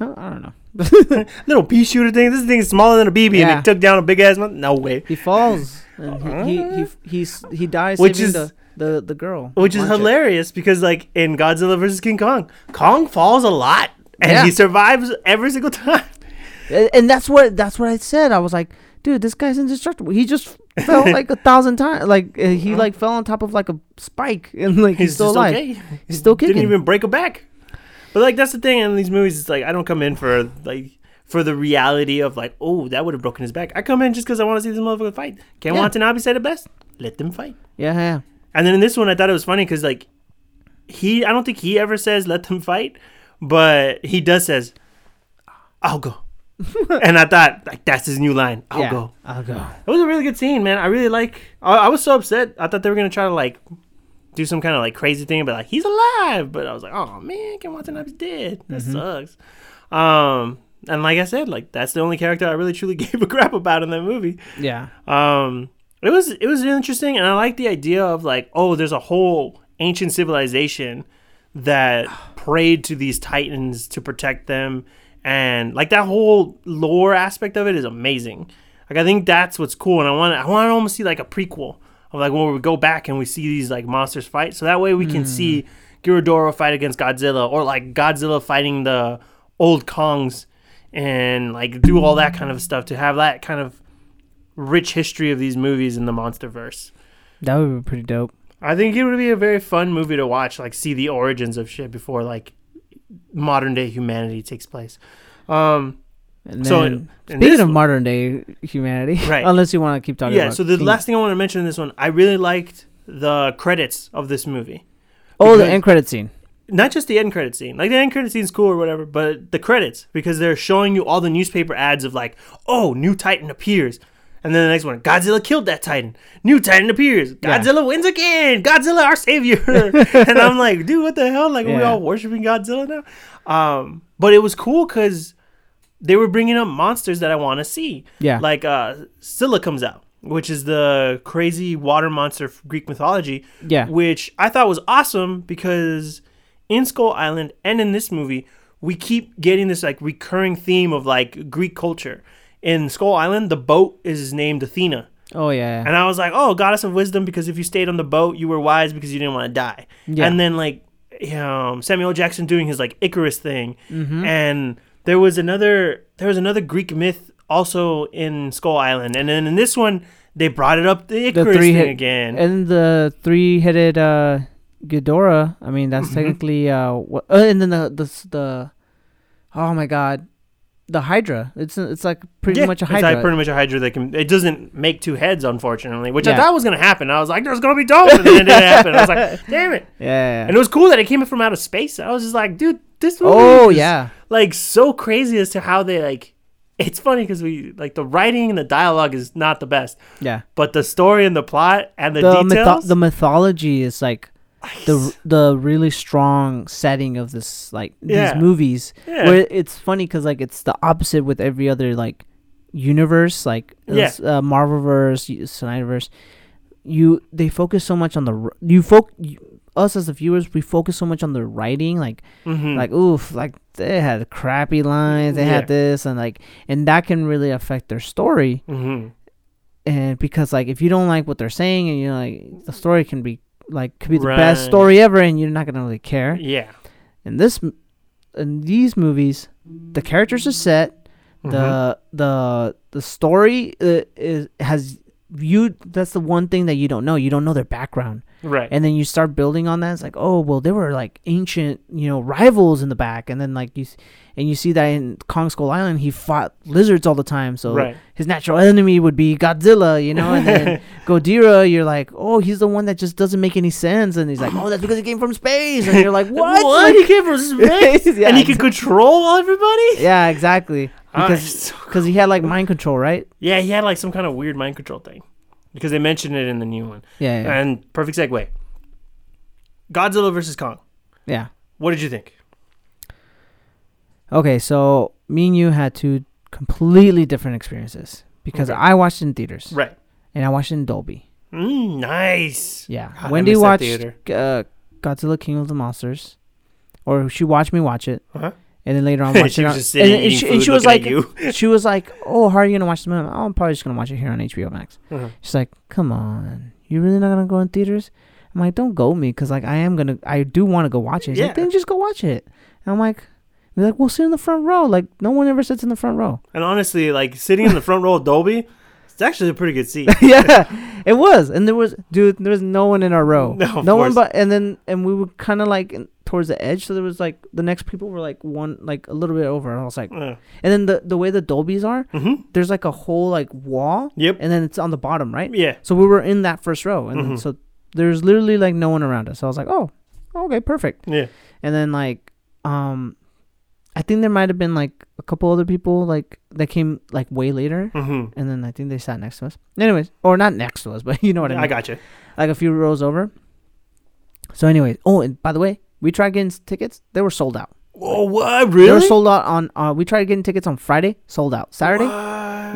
Oh, I don't know. Little pea shooter thing. This thing is smaller than a BB, and Yeah. it took down a big ass. Mon- no way. He falls, and he he he, he's, he dies Which is- the, the the girl. Which is hilarious because like in Godzilla versus King Kong, Kong falls a lot and Yeah. he survives every single time. And- that's what that's what I said. I was like, dude, this guy's indestructible. He just fell like a thousand times. Like uh, he like fell on top of like a spike, and like he's, He's, still alive. okay. He's still Didn't even break a back. But like that's the thing in these movies. It's like I don't come in for like for the reality of like, oh, that would have broken his back. I come in just because I want to see this motherfucker fight. Ken Yeah. Watanabe said it best. Let them fight. Yeah, yeah. And then in this one, I thought it was funny because like he, I don't think he ever says let them fight, but he does says, "I'll go." and I thought like that's his new line. I'll yeah. go. I'll go. It was a really good scene, man. I really like. I, I was so upset. I thought they were gonna try to like do some kind of like crazy thing, but like he's alive. But I was like, oh man, Ken Watanabe's dead. That Mhm. sucks. Um, and like I said, like that's the only character I really truly gave a crap about in that movie. Yeah. Um, it was it was interesting, and I like the idea of like, oh, there's a whole ancient civilization that prayed to these titans to protect them, and like that whole lore aspect of it is amazing. Like I think that's what's cool, and I want I want to almost see like a prequel of like where we go back and we see these like monsters fight, so that way we can see mm. Ghidorah fight against Godzilla, or like Godzilla fighting the old Kongs, and like do all that kind of stuff to have that kind of rich history of these movies in the MonsterVerse. That would be pretty dope. I think it would be a very fun movie to watch, like see the origins of shit before like modern day humanity takes place. Um, And So, then, in speaking of one- modern day humanity, Right. Unless you want to keep talking. yeah. So the King- last thing I want to mention in this one, I really liked the credits of this movie. oh, the end credit scene. Not just the end credit scene, like the end credit scene's cool or whatever, but the credits because they're showing you all the newspaper ads of like, oh, new Titan appears. And then the next one, Godzilla killed that Titan. New Titan appears. Yeah. Godzilla wins again. Godzilla, our savior. and I'm like, dude, what the hell? Like, are we all worshiping Godzilla now? Um, but it was cool because they were bringing up monsters that I want to see. Yeah. Like, uh, Scylla comes out, which is the crazy water monster of Greek mythology Yeah. which I thought was awesome because in Skull Island and in this movie, we keep getting this like recurring theme of like Greek culture. In Skull Island, the boat is named Athena. Oh yeah. And I was like, oh, goddess of wisdom, because if you stayed on the boat, you were wise because you didn't want to die. Yeah. And then like um, Samuel Jackson doing his like Icarus thing, Mm-hmm. and there was another there was another Greek myth also in Skull Island, and then in this one they brought it up the Icarus three thing hit- again. and the three-headed uh, Ghidorah. I mean, that's Mhm. technically uh, what, uh, and then the the the, oh my god, the Hydra. It's it's like pretty Yeah, much a Hydra. It's like pretty much a Hydra that can. It doesn't make two heads, unfortunately, which I thought was gonna happen. I was like, "There's gonna be dope," and then it didn't happen. I was like, "Damn it!" yeah. And it was cool that it came from outer space. I was just like, "Dude, this movie oh is, yeah. like so crazy as to how they like." It's funny because we like the writing and the dialogue is not the best, Yeah. but the story and the plot and the, The mytho- details. the mythology is like the the really strong setting of this like Yeah. these movies yeah. where it's funny because like it's the opposite with every other like universe like Yeah. this, uh, marvelverse snyderverse you they focus so much on the you folk us as the viewers we focus so much on the writing like Mhm. like oof like they had crappy lines they Yeah. had this and like and that can really affect their story Mhm. and because like if you don't like what they're saying and you know like the story can be like could be the best story ever and you're not gonna really care. Yeah. in this m- in these movies the characters are set. Mhm. the the the story uh, is has you that's the one thing that you don't know. You don't know their background right. and then you start building on that it's like oh well there were like ancient you know rivals in the back and then like you s- and you see that in Kong Skull Island he fought lizards all the time so right. his natural enemy would be Godzilla you know and then Ghidorah you're like oh he's the one that just doesn't make any sense and he's like oh that's because he came from space and you're like what, What? He came from space, Yeah, and he could control everybody. yeah exactly Ah, because it's so because he had like mind control right Yeah, he had like some kind of weird mind control thing. Because they mentioned it in the new one. yeah yeah, And perfect segue. Godzilla versus Kong. yeah. What did you think? Okay, so me and you had two completely different experiences because Okay. I watched it in theaters Right. and I watched it in Dolby. Mm, nice. Yeah, God, I Wendy miss that watched uh, Godzilla King of the Monsters, or she watched me watch it, Uh-huh. And then later on watched she it. was on- and, and she, and she was like, you. she was like, "Oh, how are you gonna watch the movie?" "Oh, I'm probably just gonna watch it here on HBO Max." Uh-huh. She's like, "Come on, you really not gonna go in theaters?" I'm like, "Don't go me, cause like I am gonna, I do want to go watch it." She's Yeah. like, "Then just go watch it." And I'm like, "We're like, we'll sit in the front row. Like no one ever sits in the front row." And honestly, like sitting in the front row of Dolby, it's actually a pretty good seat. yeah, it was, and there was, dude, there was no one in our row. No, no one but, and then, and we were kind of like towards the edge, so there was like the next people were like one, like a little bit over. And I was like, Uh, and then the the way the Dolby's are, mhm. there's like a whole like wall, Yep. and then it's on the bottom, right? Yeah. So we were in that first row, and Mhm. so there's literally like no one around us. So I was like, oh, okay, perfect. Yeah. And then like, um, I think there might have been like a couple other people like that came like way later. hmm And then I think they sat next to us. Anyways, or not next to us, but you know what I mean I got you. like a few rows over. So, anyways, oh, and by the way, we tried getting tickets. They were sold out. Oh, what? Really? They were sold out on. Uh, we tried getting tickets on Friday, sold out. Saturday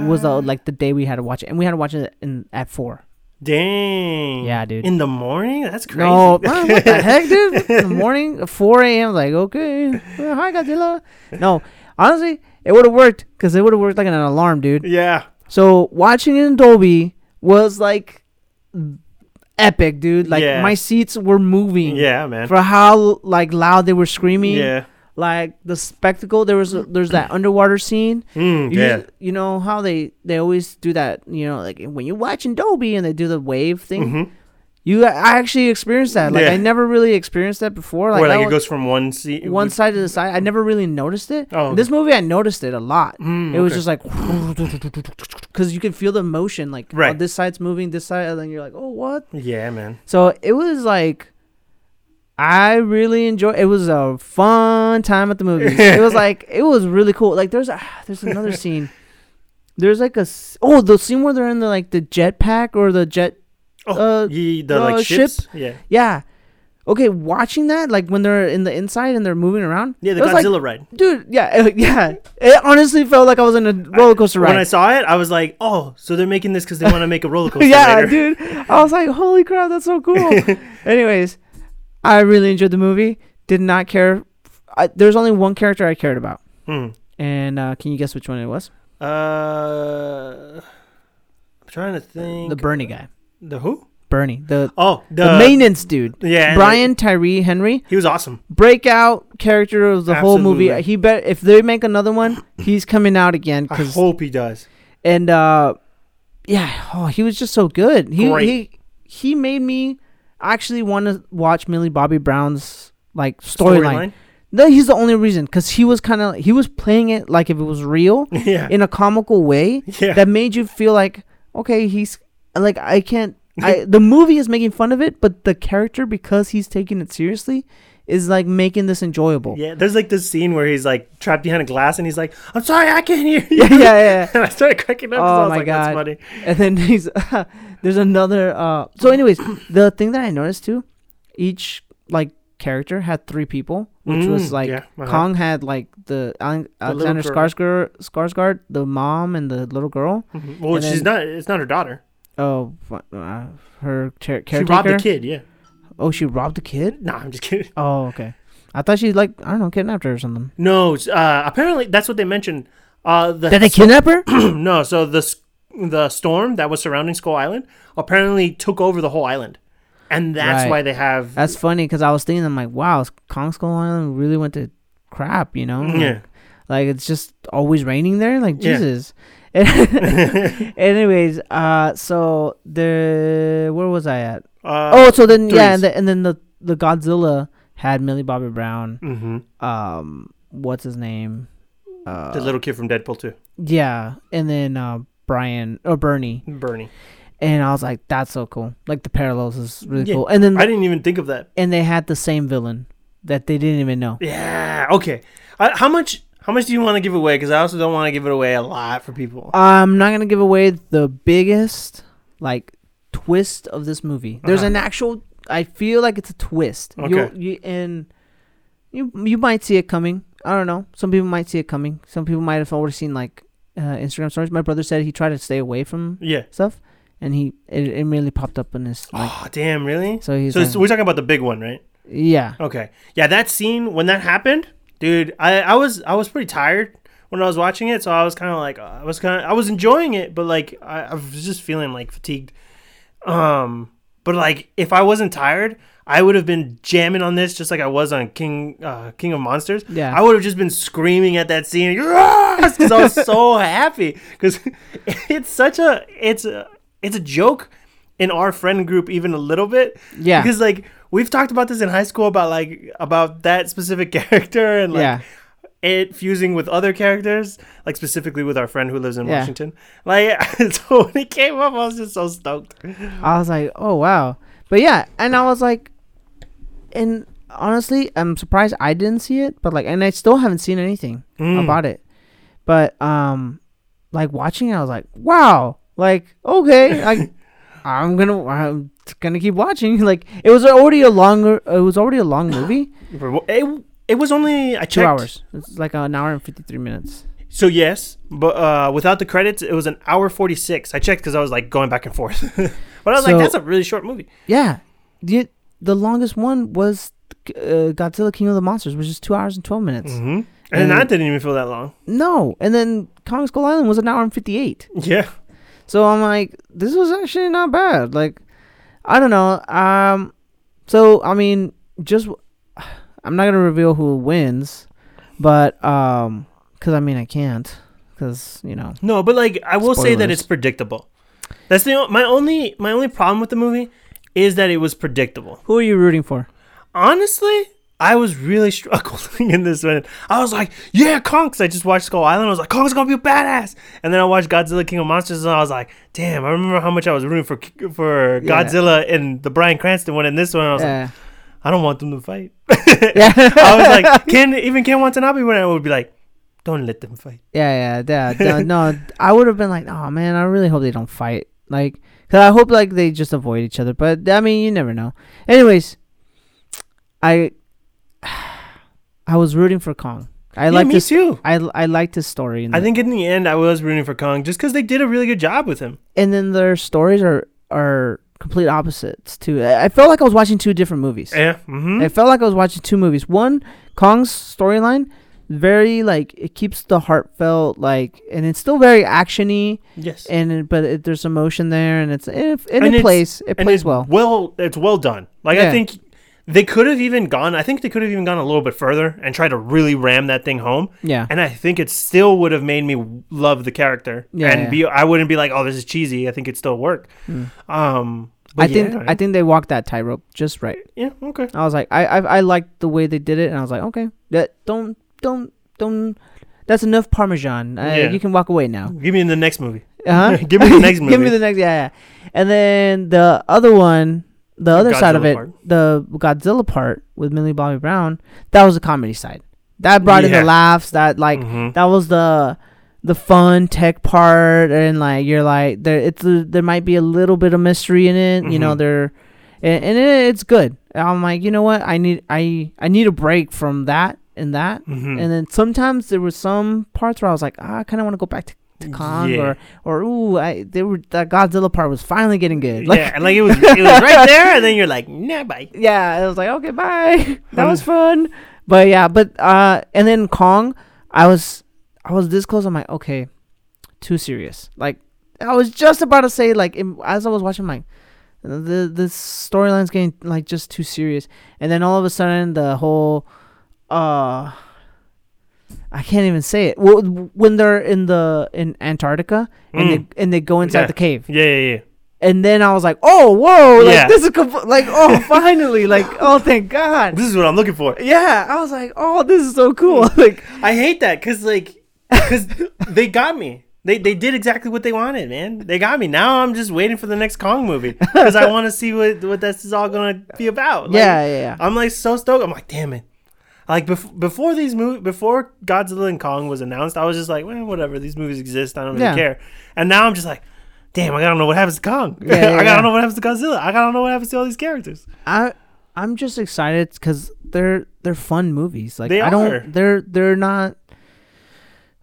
was the like the day we had to watch it, and we had to watch it in at four. Dang. Yeah, dude. In the morning? That's crazy. No, man, what the heck, dude? In the morning, 4 a.m. Like, okay, well, hi, Godzilla. No, honestly, it would have worked because it would have worked like an alarm, dude. yeah. So watching it in Dolby was like epic, dude. Like Yeah. my seats were moving. Yeah, man. For how like loud they were screaming. Yeah. Like the spectacle. There was a, there's that underwater scene. Mm, You, yeah. you know how they they always do that. You know, like when you watch in Dolby and they do the wave thing. hmm You I actually experienced that. Like Yeah. I never really experienced that before. Like, Where like I it was- goes from one seat. one side to the side. I never really noticed it. Oh, In this movie, I noticed it a lot. Mm, it was okay. just like because you can feel the motion. Like oh, Right. this side's moving, this side, and then you're like, oh what? Yeah, man. So it was like. I really enjoyed. It was a fun time at the movies. it was like it was really cool. Like there's a there's another scene. There's like a s- oh the scene where they're in the like the jetpack or the jet Oh, uh, the like ship? ships. Yeah. yeah. Okay, watching that like when they're in the inside and they're moving around. Yeah, the was like, Godzilla ride. dude. Yeah, yeah. It honestly felt like I was in a roller coaster ride. When I saw it, I was like, "Oh, so they're making this because they want to make a roller coaster yeah, later." dude. I was like, holy crap, that's so cool. Anyways, I really enjoyed the movie. Did not care. I, there's only one character I cared about, Hmm. and uh, can you guess which one it was? Uh, I'm trying to think. The Bernie guy. The who? Bernie, the Oh, the, the maintenance dude. Yeah, Brian Tyree Henry, He was awesome. breakout character of the whole movie. He bet if they make another one, he's coming out again. I hope he does. and uh, yeah, oh, he was just so good. He Great. he he made me actually want to watch Millie Bobby Brown's like storyline. No, he's the only reason because he was kind of he was playing it like if it was real yeah. in a comical way yeah. that made you feel like okay, he's like I can't. I the movie is making fun of it, but the character because he's taking it seriously is like making this enjoyable. yeah. There's like this scene where he's like trapped behind a glass and he's like, "I'm sorry, I can't hear you." yeah, yeah, yeah. and I started cracking up. Oh I was my like, That's God. funny. and then he's there's another uh so anyways the thing that i noticed too each like character had three people which was Mm, like yeah, uh-huh. kong had like the Ale- little alexander skarsgård skarsgård the mom and the little girl Mhm. Well, And she's then- not. It's not her daughter. Oh uh, her char- She robbed the kid. Yeah. oh she robbed the kid No, I'm just kidding. oh okay i thought she like i don't know kidnapped her or something No. Uh, apparently, that's what they mentioned. Uh, the did they kidnap her no. So the the storm that was surrounding Skull Island apparently took over the whole island, and that's Right. why they have. that's funny because i was thinking i'm like wow kong skull island really went to crap you know Like, yeah. Like it's just always raining there. Like Yeah. Anyways, uh, so the where was I at? Uh, oh, so then yeah, and, the, and then the the Godzilla had Millie Bobby Brown. hmm Um, what's his name? Uh, the little kid from Deadpool 2, yeah, and then uh Brian or Bernie, Bernie. and I was like, that's so cool. Like the parallels is really Yeah. cool. And then I didn't even think of that. and they had the same villain that they didn't even know. Yeah. Okay. Uh, how much? How much do you want to give away? Because I also don't want to give it away a lot for people. I'm not gonna give away the biggest like twist of this movie. There's Uh-huh. an actual. I feel like it's a twist. Okay. You'll, you and you you might see it coming. I don't know. Some people might see it coming. Some people might have already seen like uh, Instagram stories. My brother said he tried to stay away from yeah. stuff, and he it, it immediately popped up in his like. oh damn! Really? So he's So like, we're talking about the big one, right? yeah. Okay. Yeah, that scene when that happened, dude. I I was I was pretty tired when I was watching it, so I was kind of like I was kind of I was enjoying it, but like I, I was just feeling like fatigued. Um, but like if I wasn't tired, I would have been jamming on this just like I was on King uh, King of Monsters. Yeah. I would have just been screaming at that scene because I was so happy because it's such a it's a it's a joke in our friend group even a little bit Yeah. because like we've talked about this in high school about like about that specific character and like yeah. it fusing with other characters like specifically with our friend who lives in Yeah. washington like so when it came up i was just so stoked I was like, oh wow. But yeah, and I was like, and honestly, I'm surprised I didn't see it. But like, and I still haven't seen anything Mm. about it. But um, like watching it, I was like, wow. Like okay, like I'm gonna I'm gonna keep watching. Like it was already a longer. It was already a long movie. It, it was only I checked. Two hours. It's like an hour and fifty three minutes. So yes, but uh, without the credits, it was an hour forty six. I checked because I was like going back and forth, but I was So- like, that's a really short movie. Yeah, the the longest one was uh, Godzilla King of the Monsters, which is two hours and twelve minutes. Mm-hmm. And, And- that didn't even feel that long. No, and then Kong Skull Island was an hour and fifty eight. Yeah. So I'm like, this was actually not bad. Like, I don't know. Um, so I mean, just I'm not gonna reveal who wins, but um, cause I mean I can't, cause you know. No, but like I will say that it's predictable. That's the my only my only problem with the movie is that it was predictable. Who are you rooting for? Honestly, I was really struggling in this one. I was like, yeah, Kong, 'cause I just watched Skull Island. I was like, Kong's gonna be a badass. And then I watched Godzilla King of Monsters, and I was like, damn, I remember how much I was rooting for for Yeah. Godzilla in the Bryan Cranston one. And this one, I was like, I don't want them to fight. yeah, I was like, Ken, even Ken Watanabe when I would be like, don't let them fight. yeah, yeah, yeah. No, no, I would have been like, oh man, I really hope they don't fight. Like, cause I hope like they just avoid each other. But I mean, you never know. Anyways, I I was rooting for Kong. I yeah, like me this. too. I I liked his story. I think in the end, I was rooting for Kong just because they did a really good job with him. and then their stories are are complete opposites too. I I felt like I was watching two different movies. Yeah. Mm-hmm. I felt like I was watching two movies. One, Kong's storyline, very like it keeps the heartfelt like, and it's still very actiony, yes. and it, but it, there's emotion there, and it's it, and, And it plays it plays well. Well, it's well done. Like I think they could have even gone. I think they could have even gone a little bit further and tried to really ram that thing home. Yeah, And I think it still would have made me love the character. Yeah, and yeah. be. I wouldn't be like, oh, this is cheesy. I think it still work. Mm. Um. I but think I think they walked that tightrope just right. yeah. Okay. I was like, I I, I liked the way they did it, and I was like, okay, that don't don't don't. That's enough Parmesan. Uh, Yeah. You can walk away now. Give me in the next movie. Uh-huh. Give me the next movie. Give me the next. Yeah, yeah. And then the other one, the other side of it, part. the Godzilla part with Millie Bobby Brown, that was the comedy side. That brought in the laughs. That like Mhm. that was the the fun tech part, and like you're like there. It's a, there might be a little bit of mystery in it. You know, Mhm. there, and, and it, it's good. I'm like, you know what? I need I I need a break from that and that. Mhm. And then sometimes there were some parts where I was like, ah, I kind of want to go back to Kong Yeah. or or ooh, I they were that Godzilla part was finally getting good. Like, yeah, and like it was, it was right there, and then you're like, nah, bye. yeah, I was like, okay, bye. that was fun. But yeah, but uh, and then Kong, I was I was this close. I'm like, okay, too serious. Like I was just about to say like in, as I was watching, like the the storyline's getting like just too serious, and then all of a sudden the whole uh. I can't even say it. Wh- When they're in the in Antarctica and Mm. they and they go inside Yeah. the cave, Yeah, yeah, yeah. and then I was like, "Oh, whoa! Like Yeah. this is compl- like, oh, finally! Like, oh, thank God!" This is what I'm looking for. Yeah, I was like, "Oh, this is so cool!" like, I hate that because like because they got me. They they did exactly what they wanted, man. They got me. Now I'm just waiting for the next Kong movie because I want to see what what this is all gonna be about. Like, yeah, yeah, yeah. I'm like so stoked. I'm like, damn it. Like bef- before these movie before Godzilla and Kong was announced, I was just like, well, whatever. These movies exist. I don't really Yeah. care. And now I'm just like, damn, I gotta know what happens to Kong. Yeah, yeah, I gotta yeah. know what happens to Godzilla. I gotta know what happens to all these characters. I I'm just excited because they're they're fun movies. Like, They I don't. are. They're they're not.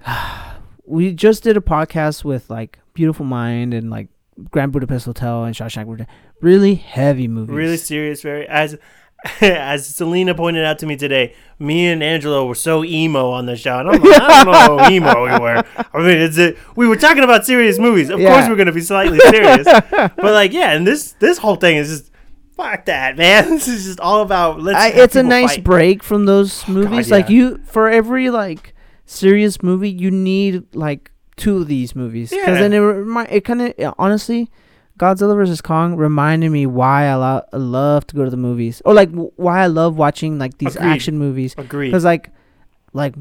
we just did a podcast with like Beautiful Mind and like Grand Budapest Hotel and Shawshank Redemption. Really heavy movies. Really serious, very as as Selena pointed out to me today, me and Angelo were so emo on the show. And I'm like, I don't know how emo we were. I mean, it's a, we were talking about serious movies. Of Yeah. course, we're gonna be slightly serious, but like, yeah, and this this whole thing is just fuck that, man. This is just all about let's. I, it's a nice fight. break from those oh, movies. Like yeah. you, for every like serious movie, you need like two of these movies because Yeah. then it remi- it kind of honestly, Godzilla vs Kong reminded me why I, lo- I love to go to the movies or like w- why I love watching like these Agreed. action movies Agreed. because like like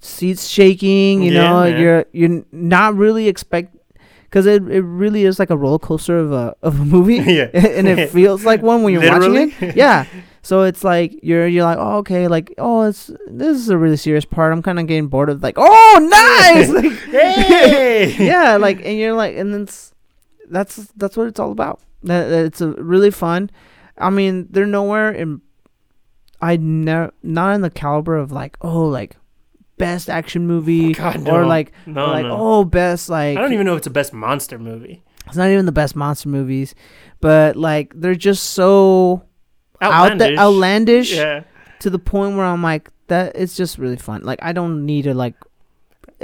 seats shaking, you Yeah, know, man. you're you're not really expect. Because it, it really is like a roller coaster of a of a movie, Yeah. and it feels like one when you're Literally. watching it. Yeah, so it's like you're you're like, oh, okay, like oh, it's this is a really serious part. I'm kind of getting bored of like, oh, nice, like, Hey! yeah, like, and you're like, and then it's, that's that's what it's all about. It's a really fun. I mean, they're nowhere in. I never not in the caliber of like oh like best action movie God, or like No, or like no. oh best like I don't even know if it's the best monster movie. it's not even the best monster movies, but like they're just so out there Outlandish. outlandish Yeah. to the point where I'm like that it's just really fun. Like I don't need to like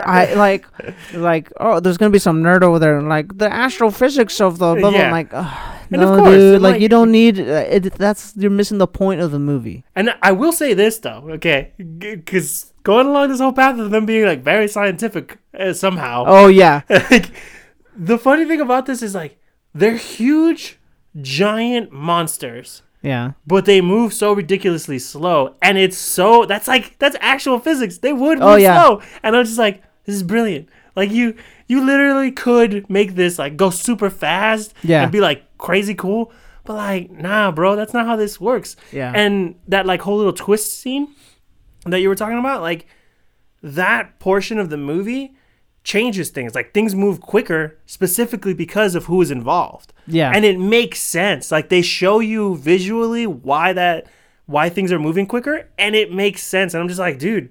I like like oh there's gonna be some nerd over there and like the astrophysics of the blah blah. Yeah. I'm like oh, no course, dude like, like- you don't need uh, it, that's you're missing the point of the movie. And I will say this though, okay, because going along this whole path of them being like very scientific uh, somehow, Oh yeah like the funny thing about this is like they're huge, giant monsters, yeah but they move so ridiculously slow, and it's so that's like that's actual physics. They would move Oh, yeah. slow, and I'm just like, this is brilliant. Like you, you literally could make this like go super fast, Yeah. and be like crazy cool. But like, nah, bro, that's not how this works. Yeah. And that like whole little twist scene that you were talking about, like that portion of the movie changes things. Like things move quicker specifically because of who is involved. Yeah. And it makes sense. Like they show you visually why that why things are moving quicker and it makes sense. And I'm just like, dude,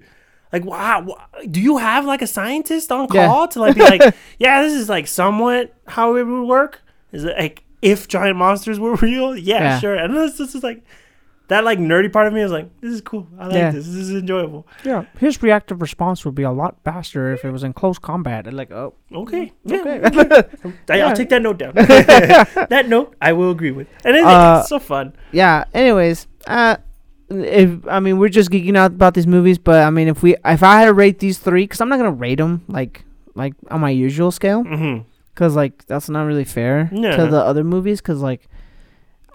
like wow, do you have like a scientist on Yeah. call to like be like, yeah, this is like somewhat how it would work? Is it like if giant monsters were real? Yeah, Yeah. sure. And this, this is like that like nerdy part of me is like, this is cool. I like Yeah. this. This is enjoyable. yeah his reactive response would be a lot faster if it was in close combat. And like oh Okay. Yeah. okay I, Yeah. I'll take that note down. that note I will agree with. And it, Uh, it's so fun. yeah. Anyways, uh, if I mean we're just geeking out about these movies, but I mean if we if I had to rate these three, because I'm not gonna rate them like like on my usual scale, because like that's not really fair Yeah. to the other movies, because like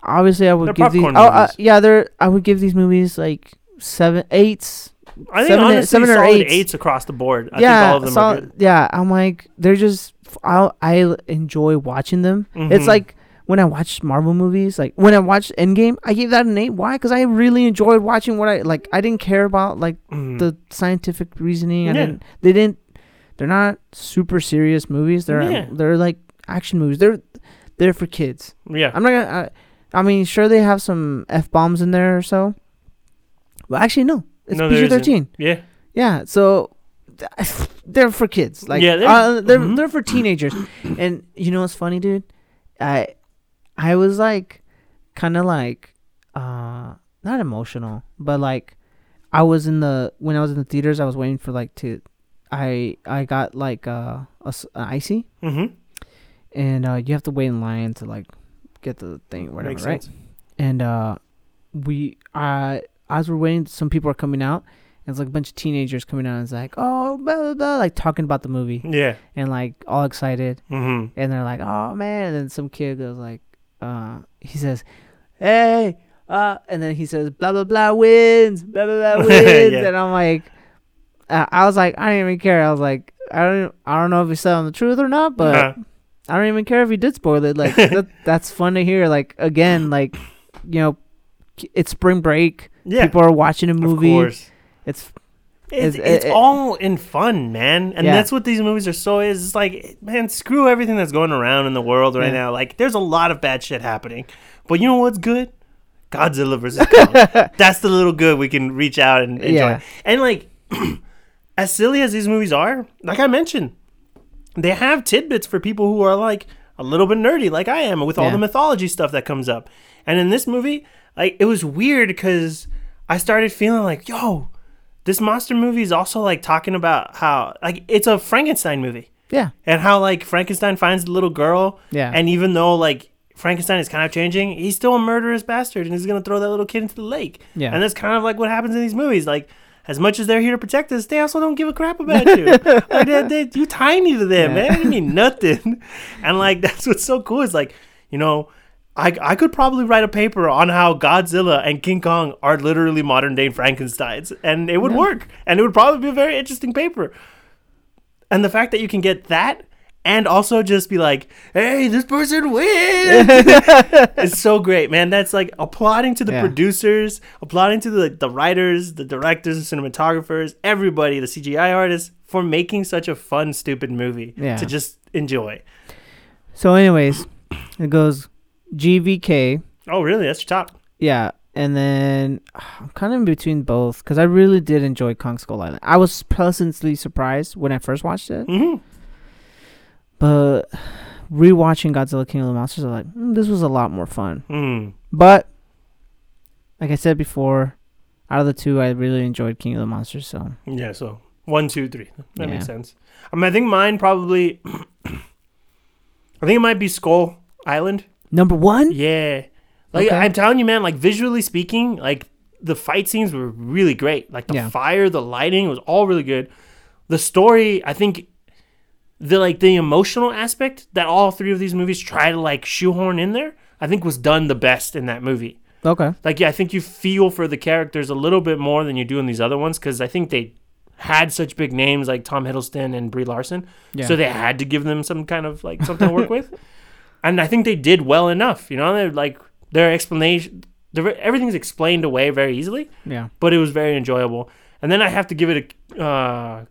obviously I would They're give these. Oh, uh, yeah, they're I would give these movies like seven, eights. I think Seven- honestly, seven or solid eights. eights. across the board. I yeah, think all of them so- are good. yeah. I'm like they're just I I enjoy watching them. It's Mhm. like when I watch Marvel movies, like when I watched Endgame, I gave that an eight. Why? Because I really enjoyed watching what I like. I didn't care about like Mhm. the scientific reasoning. I Yeah. didn't. They didn't. They're not super serious movies. They're Yeah. they're like action movies. They're they're for kids. yeah. I'm not gonna. I, I mean, sure they have some f bombs in there or so. Well, actually, no. It's No, there PG isn't. thirteen. Yeah. Yeah, so they're for kids. Like Yeah, they're- uh, they're, mhm. they're for teenagers. and you know what's funny, dude? I I was like kind of like uh not emotional, but like I was in the when I was in the theaters, I was waiting for like to I I got like uh a, an icy Mm-hmm. and uh you have to wait in line to like get the thing whatever, Makes right? sense. and uh we uh as we're waiting some people are coming out and it's like a bunch of teenagers coming out and it's like oh blah blah blah like talking about the movie Yeah. and like all excited Mm-hmm. and they're like oh man and then some kid goes like uh he says hey uh and then he says blah blah blah wins blah blah blah wins Yeah. and i'm like uh, i was like i didn't even care i was like i don't i don't know if he's telling the truth or not but Uh-huh. I don't even care if he did spoil it. Like that, that's fun to hear. Like again, like you know, it's spring break. Yeah. People are watching a movie. Of course. It's It's, It's- it's it- it- all in fun, man, and Yeah. that's what these movies are so is. It's like, man, screw everything that's going around in the world right Yeah. now. Like, there's a lot of bad shit happening, but you know what's good? Godzilla versus Kong. that's the little good we can reach out and enjoy. Yeah. And like, as silly as these movies are, like I mentioned, they have tidbits for people who are like a little bit nerdy, like I am, with all the mythology stuff that comes up. And in this movie, like it was weird because I started feeling like, yo, this monster movie is also like talking about how like it's a Frankenstein movie yeah, and how like Frankenstein finds the little girl. Yeah. And even though like Frankenstein is kind of changing, he's still a murderous bastard and he's gonna throw that little kid into the lake. Yeah. And that's kind of like what happens in these movies. Like as much as they're here to protect us, they also don't give a crap about you. like they, they, you tiny to them, Yeah. man. You mean nothing. And like that's what's so cool is like, you know, I, I could probably write a paper on how Godzilla and King Kong are literally modern day Frankensteins, and it would Yeah. work, and it would probably be a very interesting paper. And the fact that you can get that and also just be like, hey, this person wins. it's so great, man. That's like applauding to the Yeah. producers, applauding to the, the writers, the directors, the cinematographers, everybody, the CGI artists for making such a fun, stupid movie Yeah. to just enjoy. So, anyways, it goes GVK. Oh, really? That's your top. Yeah, and then I'm kind of in between both because I really did enjoy Kong Skull Island. I was pleasantly surprised when I first watched it, hmm but rewatching Godzilla King of the Monsters, I was like, mm, this was a lot more fun. Mm. But like I said before, out of the two, I really enjoyed King of the Monsters. So Yeah. So one, two, three. That makes sense. I mean, I think mine probably. I think it might be Skull Island. Number one, Yeah. Like Okay. I'm telling you, man. Like visually speaking, like the fight scenes were really great. Like the Yeah. fire, the lighting was all really good. The story, I think, the like the emotional aspect that all three of these movies try to like shoehorn in there, I think was done the best in that movie. okay, Like, yeah, I think you feel for the characters a little bit more than you do in these other ones because I think they had such big names like Tom Hiddleston and Brie Larson, yeah, so they had to give them some kind of like something to work with. And I think they did well enough. You know, they're like their explanation, everything's explained away very easily, yeah, but it was very enjoyable. And then I have to give it a uh,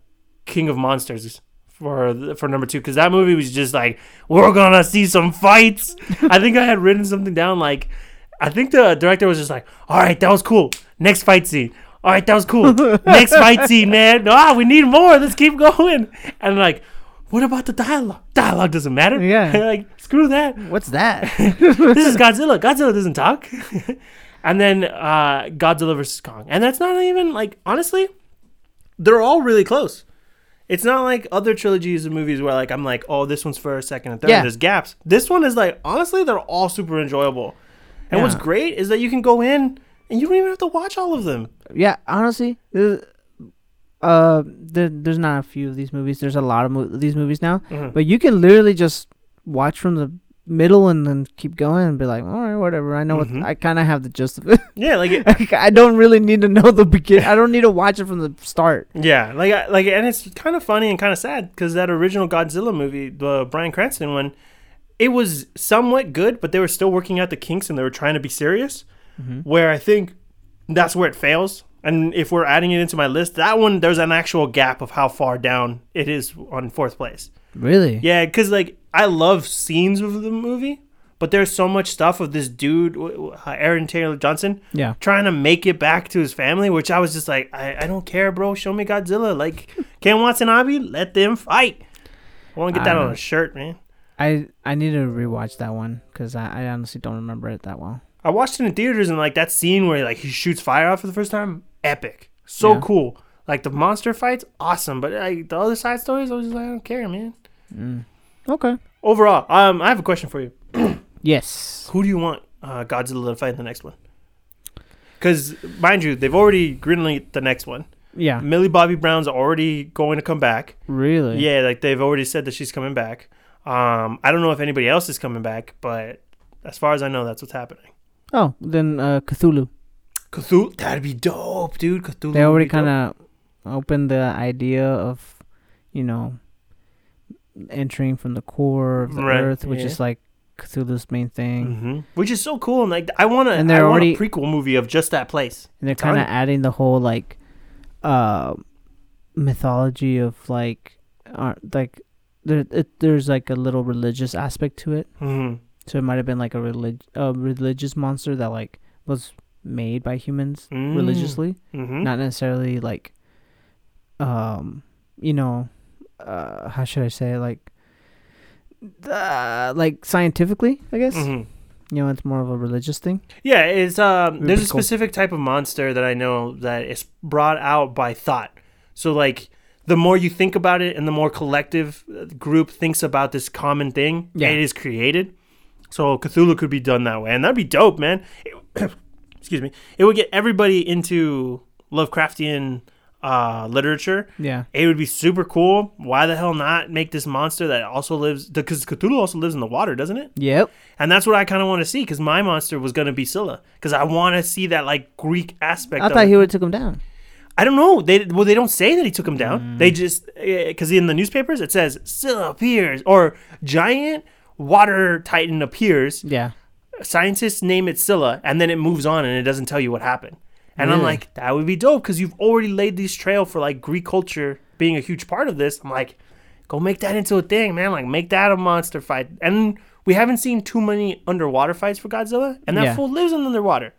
King of Monsters for for number two because that movie was just like we're gonna see some fights. I think I had written something down like I think the director was just like, all right, that was cool. Next fight scene. All right, that was cool. Next fight scene, man. Ah, we need more. Let's keep going. And like, what about the dialogue? Dialogue doesn't matter. Yeah. like screw that what's that? this is Godzilla. Godzilla doesn't talk. and then uh, Godzilla versus Kong. And that's not even like honestly, they're all really close. It's not like other trilogies of movies where like I'm like, oh, this one's first, second, and third. Yeah. There's gaps. This one is like honestly, they're all super enjoyable. And what's great is that you can go in and you don't even have to watch all of them. yeah, honestly, uh, there, there's not a few of these movies. There's a lot of mo- these movies now, Mhm. but you can literally just watch from the middle and then keep going and be like, all right, whatever. I know Mhm. what I kind of have the gist of it. Yeah, like it, I don't really need to know the begin. I don't need to watch it from the start. Yeah, like I- like, and it's kind of funny and kind of sad because that original Godzilla movie, the Bryan Cranston one, it was somewhat good, but they were still working out the kinks and they were trying to be serious. Where I think that's where it fails. And if we're adding it into my list, that one there's an actual gap of how far down it is on fourth place. Really? Yeah, because like I love scenes of the movie, but there's so much stuff of this dude, uh, Aaron Taylor Johnson, Yeah. trying to make it back to his family, which I was just like, I, I don't care, bro. Show me Godzilla. Like Ken Watanabe, let them fight. I want to get that on a shirt, man. I I need to rewatch that one because I, I honestly don't remember it that well. I watched it in theaters and like that scene where like he shoots fire off for the first time, epic, so Yeah. cool. Like the monster fights, awesome. But like the other side stories, I was just like, I don't care, man. Mm. Okay. Overall, um, I have a question for you. Yes. Who do you want uh, Godzilla to fight in the next one? Because mind you, they've already greenlit the next one. Yeah. Millie Bobby Brown's already going to come back. Really? Yeah, like they've already said that she's coming back. Um, I don't know if anybody else is coming back, but as far as I know, that's what's happening. Oh, then uh, Cthulhu. Cthulhu, that'd be dope, dude. Cthulhu. They already kind of opened the idea of, you know, entering from the core of the Right, earth, which yeah. is like Cthulhu's main thing. hmm Which is so cool, and like I want to. And they're I want already- a prequel movie of just that place. And they're kind of adding the whole like, uh, mythology of like, uh, like there it, there's like a little religious aspect to it. hmm So it might have been like a relig- a religious monster that like was made by humans Mm. religiously, hmm not necessarily like, um, you know, uh, how should I say like, uh, like scientifically, I guess. Mm-hmm. You know, it's more of a religious thing. Yeah, it's um. Would There's a cool. specific type of monster that I know that is brought out by thought. So like, the more you think about it, and the more collective uh, group thinks about this common thing, Yeah. it is created. So Cthulhu could be done that way, and that'd be dope, man. It- excuse me. It would get everybody into Lovecraftian uh, literature. Yeah. It would be super cool. Why the hell not make this monster that also lives? Because Cthulhu also lives in the water, doesn't it? Yep. And that's what I kind of want to see because my monster was going to be Scylla because I want to see that like Greek aspect. I thought it. he would have took him down. I don't know. They well, they don't say that he took him down. Mm. They just because in the newspapers it says Scylla appears or giant water titan appears. Yeah. Scientists name it Scylla, and then it moves on and it doesn't tell you what happened. And I'm like, that would be dope because you've already laid this trail for like Greek culture being a huge part of this. I'm like, go make that into a thing, man. Like make that a monster fight. And we haven't seen too many underwater fights for Godzilla, and that Yeah. fool lives in underwater.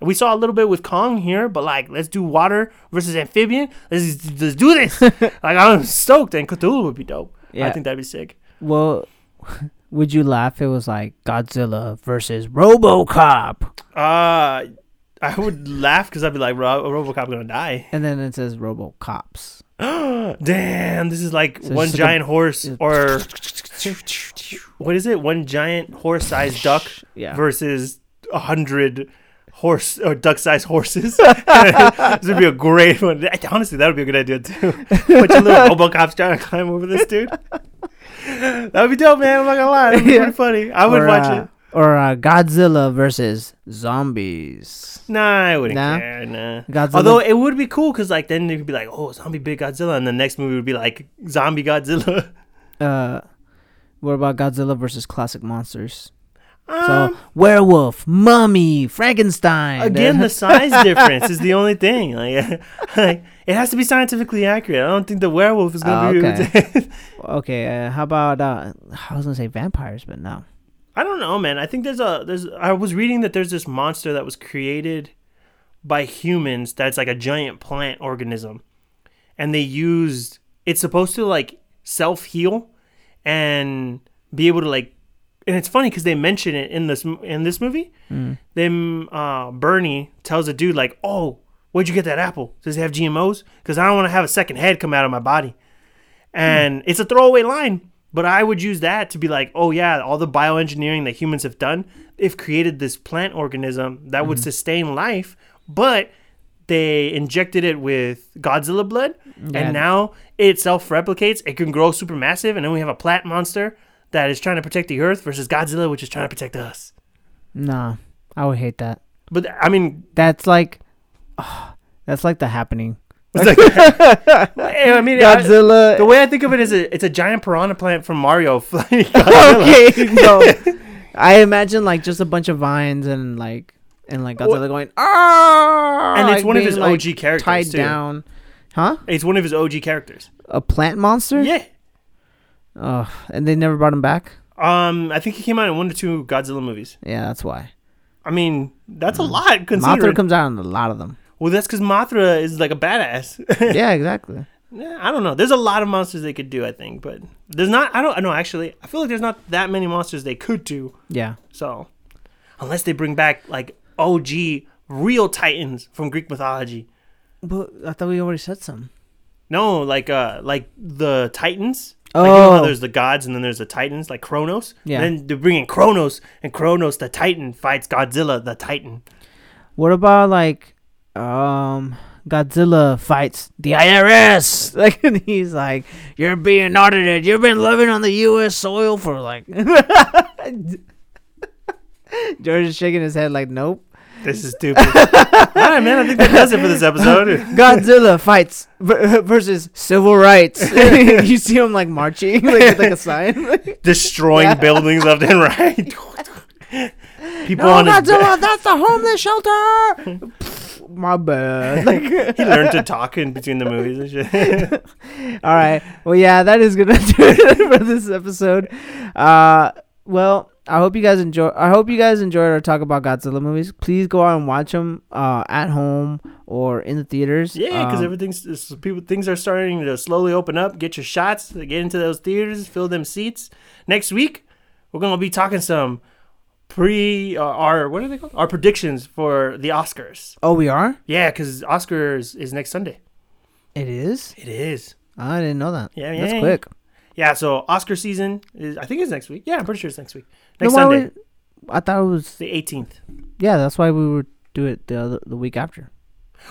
We saw a little bit with Kong here, but like, let's do water versus amphibian. Let's, let's do this. like, I'm stoked, and Cthulhu would be dope. Yeah. I think that'd be sick. Well, would you laugh? if It was like Godzilla versus RoboCop, Uh, I would laugh because I'd be like, Ro- RoboCop gonna die. and then it says RoboCops. Damn, this is like So one it's just like a- giant horse, or what is it? One giant horse-sized duck Yeah. versus a hundred horse or duck-sized horses. this would be a great one. Honestly, that would be a good idea too. Bunch of little RoboCops trying to climb over this dude. that would be dope, man. I'm not gonna lie. That'd be pretty funny. I would or, watch uh, it. Or uh, Godzilla versus zombies. Nah, I wouldn't Nah? care. Nah. Godzilla. Although it would be cool because like then it could be like, oh, zombie big Godzilla, and the next movie would be like zombie Godzilla. uh, what about Godzilla versus classic monsters? Um, So werewolf, mummy, Frankenstein. again, the size difference is the only thing. Like, like, it has to be scientifically accurate. I don't think the werewolf is gonna Oh, be. okay. okay, uh, how about uh, I was gonna say vampires, but no. I don't know, man. I think there's a there's. I was reading that there's this monster that was created by humans that's like a giant plant organism, and they used. It's supposed to like self heal, and be able to like. And it's funny because they mention it in this in this movie. Then uh, Bernie tells a dude like, "Oh, where'd you get that apple? Does it have GMOs? Because I don't want to have a second head come out of my body." And hmm. it's a throwaway line, but I would use that to be like, "Oh yeah, all the bioengineering that humans have done, they've created this plant organism that would hmm. sustain life, but." They injected it with Godzilla blood, Yeah. and now it self replicates. It can grow super massive, and then we have a plant monster that is trying to protect the Earth versus Godzilla, which is trying to protect us. No, I would hate that. But I mean, That's like, that's like the happening. like, I mean, I- Godzilla. the way I think of it is, a, it's a giant piranha plant from Mario. okay, no. I imagine like just a bunch of vines and like and like Godzilla going ah, and it's like one of being, his like, OG characters tied too. down. Huh? It's one of his OG characters. A plant monster? Yeah. Oh, and they never brought him back. Um, I think he came out in one or two Godzilla movies. Yeah, that's why. I mean, that's Mm. a lot Mothra considering. comes out in a lot of them. Well, that's because Mothra is like a badass. yeah, exactly. Yeah, I don't know. There's a lot of monsters they could do, I think, but there's not. I don't know. Actually, I feel like there's not that many monsters they could do. Yeah. So, unless they bring back like OG real titans from Greek mythology. But I thought we already said some. No, like uh, like the titans. Like, you know Oh. there's the gods and then there's the titans, like Kronos. Yeah. And then they're bringing Kronos, and Kronos, the titan, fights Godzilla, the titan. What about like um Godzilla fights the IRS? Like he's like, You're being audited. You've been living on the US soil for like George is shaking his head like nope. This is stupid. All right, man. I think that does it for this episode. Godzilla fights v- versus civil rights. you see him like marching like with like a sign. Destroying buildings left and right. People no, on Godzilla, that's the homeless shelter. My bad. Like, he learned to talk in between the movies and shit. All right. Well, yeah, that is gonna do it for this episode. Uh, well, I hope you guys enjoy. I hope you guys enjoyed our talk about Godzilla movies. Please go out and watch them uh, at home or in the theaters. yeah, because Um, everything's people things are starting to slowly open up. Get your shots. Get into those theaters. Fill them seats. Next week, we're gonna be talking some pre uh, our what are they called? Our predictions for the Oscars. Oh, we are. Yeah, because Oscars is next Sunday. It is. It is. I didn't know that. Yeah, yeah. That's quick. Yeah, so Oscar season is I think it's next week. Yeah, I'm pretty sure it's next week. Next why Sunday, would- I thought it was. the 18th. Yeah, that's why we would do it the other, the week after.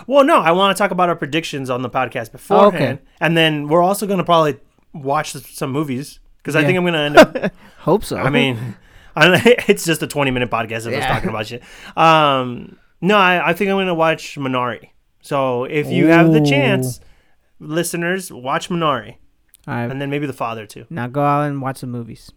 Well, no, I want to talk about our predictions on the podcast beforehand, and then we're also going to probably watch some movies because I think I'm going to end up. Hope so. I mean, I don't, it's just a 20 minute podcast of us talking about shit. Um, no, I, I think I'm going to watch Minari. So if you have the chance, listeners, watch Minari, all right. and then maybe The Father too. Now go out and watch the movies.